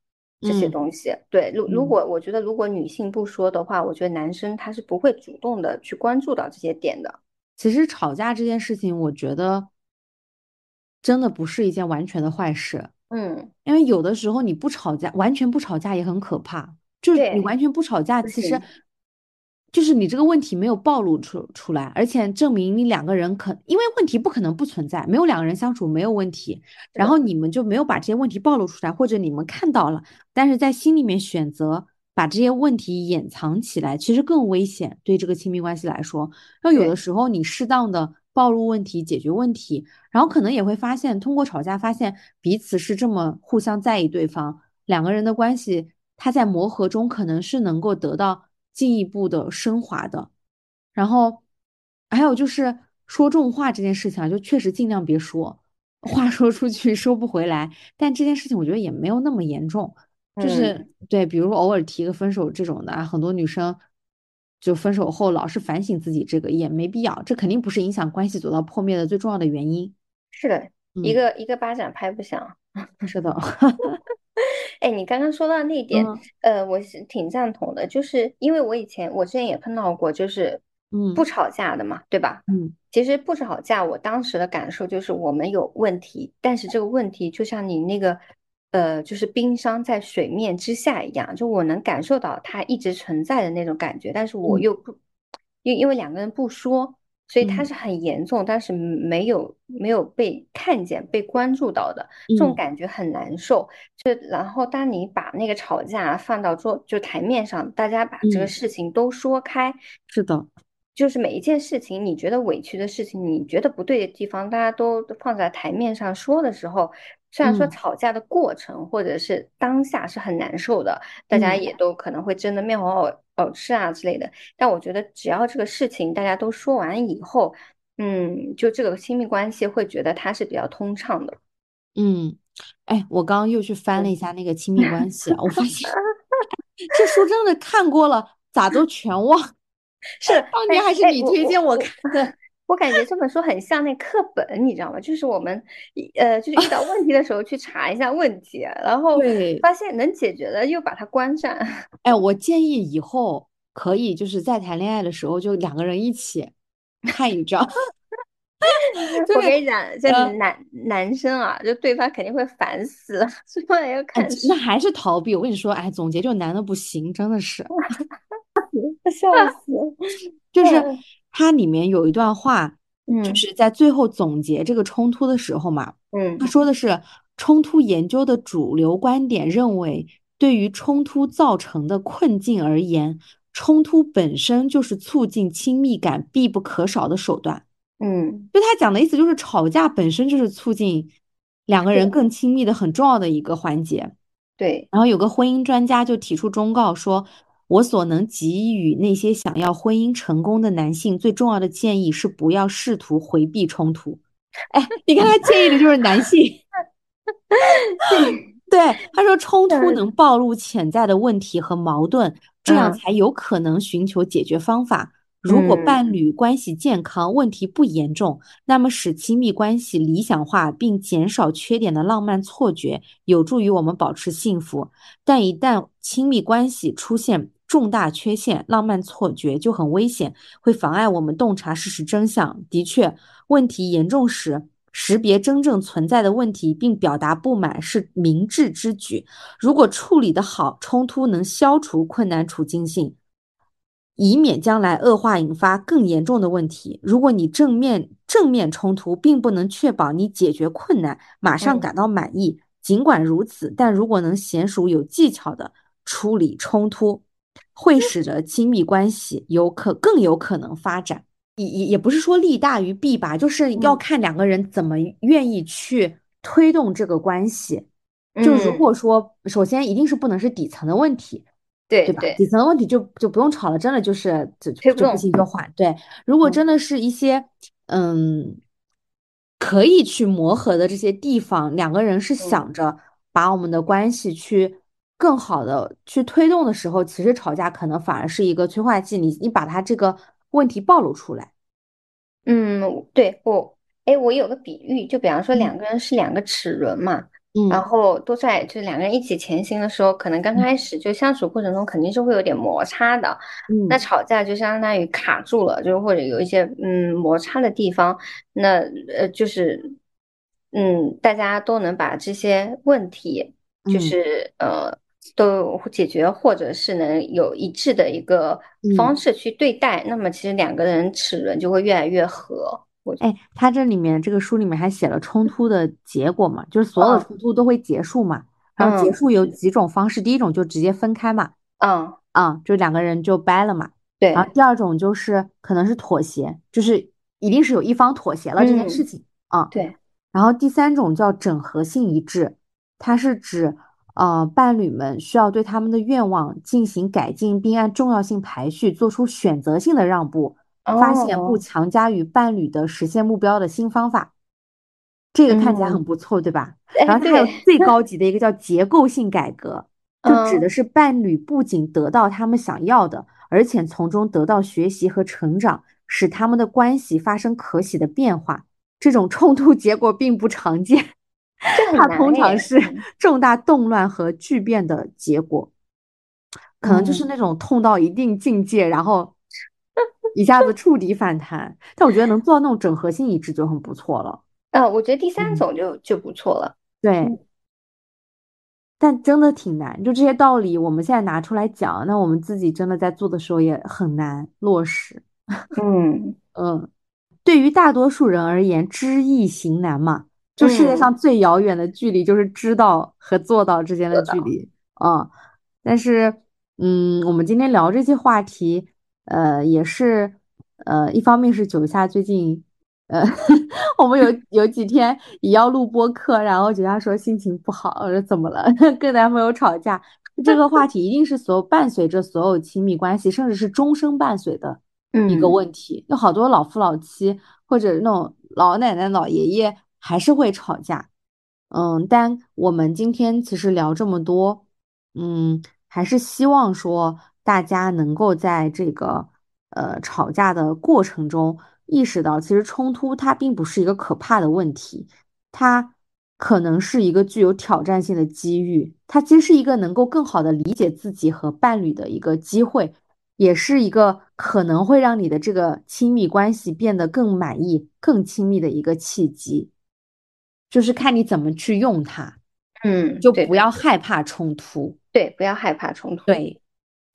这些嗯东西。对，如如嗯果我觉得如果女性不说的话，我觉得男生他是不会主动的去关注到这些点的。其实吵架这件事情，我觉得真的不是一件完全的坏事。嗯，因为有的时候你不吵架，完全不吵架也很可怕。就是你完全不吵架，其实行就是你这个问题没有暴露出出来，而且证明你两个人可，因为问题不可能不存在，没有两个人相处没有问题，然后你们就没有把这些问题暴露出来，或者你们看到了，但是在心里面选择把这些问题掩藏起来，其实更危险，对这个亲密关系来说。那有的时候你适当的暴露问题、解决问题，然后可能也会发现，通过吵架发现彼此是这么互相在意对方，两个人的关系，他在磨合中可能是能够得到进一步的升华的。然后还有就是说重话这件事情啊，就确实尽量别说，话说出去收不回来。但这件事情我觉得也没有那么严重，就是嗯对，比如偶尔提个分手这种的啊，很多女生就分手后老是反省自己，这个也没必要，这肯定不是影响关系走到破灭的最重要的原因。是的，一嗯，个一个巴掌拍不响。是的，[LAUGHS] 哎，你刚刚说到那一点，呃，我是挺赞同的，就是因为我以前我之前也碰到过，就是嗯不吵架的嘛，对吧？嗯，其实不吵架，我当时的感受就是我们有问题，但是这个问题就像你那个，呃，就是冰山在水面之下一样，就我能感受到它一直存在的那种感觉，但是我又不，因因为两个人不说。所以它是很严重，但是没有没有被看见、被关注到的这种感觉很难受。就然后当你把那个吵架放到桌就台面上，大家把这个事情都说开，是的，就是每一件事情你觉得委屈的事情，你觉得不对的地方，大家都放在台面上说的时候，虽然说吵架的过程或者是当下是很难受的，大家也都可能会争得面红耳。好吃啊之类的，但我觉得只要这个事情大家都说完以后，嗯，就这个亲密关系会觉得它是比较通畅的。嗯，哎，我刚刚又去翻了一下那个亲密关系，我发现这书真的看过了，咋都全忘。[LAUGHS] 是当年还是你推荐我看的。我感觉这本书很像那课本，你知道吗？就是我们，呃，就是遇到问题的时候去查一下问题，然后发现能解决的又把它关上。[LAUGHS] 哎，我建议以后可以就是在谈恋爱的时候就两个人一起看一张。[LAUGHS] 我跟你讲，这男男生啊，就对方肯定会烦死了，[LAUGHS] 之后要看。那还是逃避。我跟你说，哎，总结就男的不行，真的是，笑死，就是。它里面有一段话，嗯就是在最后总结这个冲突的时候嘛，嗯，他说的是冲突研究的主流观点认为，对于冲突造成的困境而言，冲突本身就是促进亲密感必不可少的手段。嗯，就他讲的意思就是吵架本身就是促进两个人更亲密的很重要的一个环节。对，然后有个婚姻专家就提出忠告说。我所能给予那些想要婚姻成功的男性最重要的建议是，不要试图回避冲突。哎，你看他建议的就是男性。[LAUGHS] 对，他说冲突能暴露潜在的问题和矛盾，这样才有可能寻求解决方法。如果伴侣关系健康，问题不严重，那么使亲密关系理想化并减少缺点的浪漫错觉，有助于我们保持幸福。但一旦亲密关系出现重大缺陷，浪漫错觉就很危险，会妨碍我们洞察事实真相。的确，问题严重时，识别真正存在的问题并表达不满是明智之举。如果处理得好，冲突能消除困难处境性。以免将来恶化，引发更严重的问题。如果你正面正面冲突，并不能确保你解决困难马上感到满意。尽管如此，但如果能娴熟有技巧的处理冲突，会使得亲密关系有可更有可能发展。也也也不是说利大于弊吧，就是要看两个人怎么愿意去推动这个关系。就如果说，首先一定是不能是底层的问题。对对吧？底层的问题就就不用吵了，真的就是就就不行就缓。对，如果真的是一些嗯可以去磨合的这些地方，两个人是想着把我们的关系去更好的去推动的时候，其实吵架可能反而是一个催化剂。你你把他这个问题暴露出来。嗯，对我，哎，我有个比喻，就比方说两个人是两个齿轮嘛。嗯然后都在就是两个人一起前行的时候，可能刚开始就相处过程中肯定是会有点摩擦的。嗯，那吵架就相当于卡住了，就是或者有一些嗯摩擦的地方，那呃就是嗯大家都能把这些问题就是呃都解决，或者是能有一致的一个方式去对待，那么其实两个人齿轮就会越来越合。哎，他这里面这个书里面还写了冲突的结果嘛，就是所有冲突都会结束嘛，然后结束有几种方式，第一种就直接分开嘛，嗯。嗯，就两个人就掰了嘛，对，然后第二种就是可能是妥协，就是一定是有一方妥协了这件事情，嗯，对，然后第三种叫整合性一致，它是指呃伴侣们需要对他们的愿望进行改进，并按重要性排序，做出选择性的让步。发现不强加于伴侣的实现目标的新方法，这个看起来很不错，对吧？然后它还有最 [LAUGHS] 高级的一个叫结构性改革，就指的是伴侣不仅得到他们想要的，而且从中得到学习和成长，使他们的关系发生可喜的变化。这种冲突结果并不常见，它通常是重大动乱和巨变的结果，可能就是那种痛到一定境界，然后一下子触底反弹。但我觉得能做到那种整合性一致就很不错了。呃，我觉得第三种就就不错了。对，但真的挺难。就这些道理，我们现在拿出来讲，那我们自己真的在做的时候也很难落实。嗯 [LAUGHS] 嗯，对于大多数人而言，知易行难嘛。就世界上最遥远的距离，就是知道和做到之间的距离啊。但是，嗯，我们今天聊这些话题，呃，也是，呃，一方面是九夏最近，呃，[LAUGHS] 我们有有几天也要录播课，然后九夏说心情不好，我说怎么了？[LAUGHS] 跟男朋友吵架，这个话题一定是所有伴随着所有亲密关系，甚至是终生伴随的一个问题。有好多老夫老妻或者那种老奶奶老爷爷。还是会吵架，嗯，但我们今天其实聊这么多，嗯，还是希望说大家能够在这个呃吵架的过程中意识到，其实冲突它并不是一个可怕的问题，它可能是一个具有挑战性的机遇，它其实是一个能够更好的理解自己和伴侣的一个机会，也是一个可能会让你的这个亲密关系变得更满意、更亲密的一个契机。就是看你怎么去用它，嗯，就不要害怕冲突，对，不要害怕冲突，对。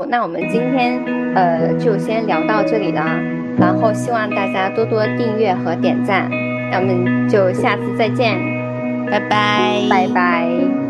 那我们今天呃就先聊到这里了，然后希望大家多多订阅和点赞，那我们就下次再见，拜拜，拜拜。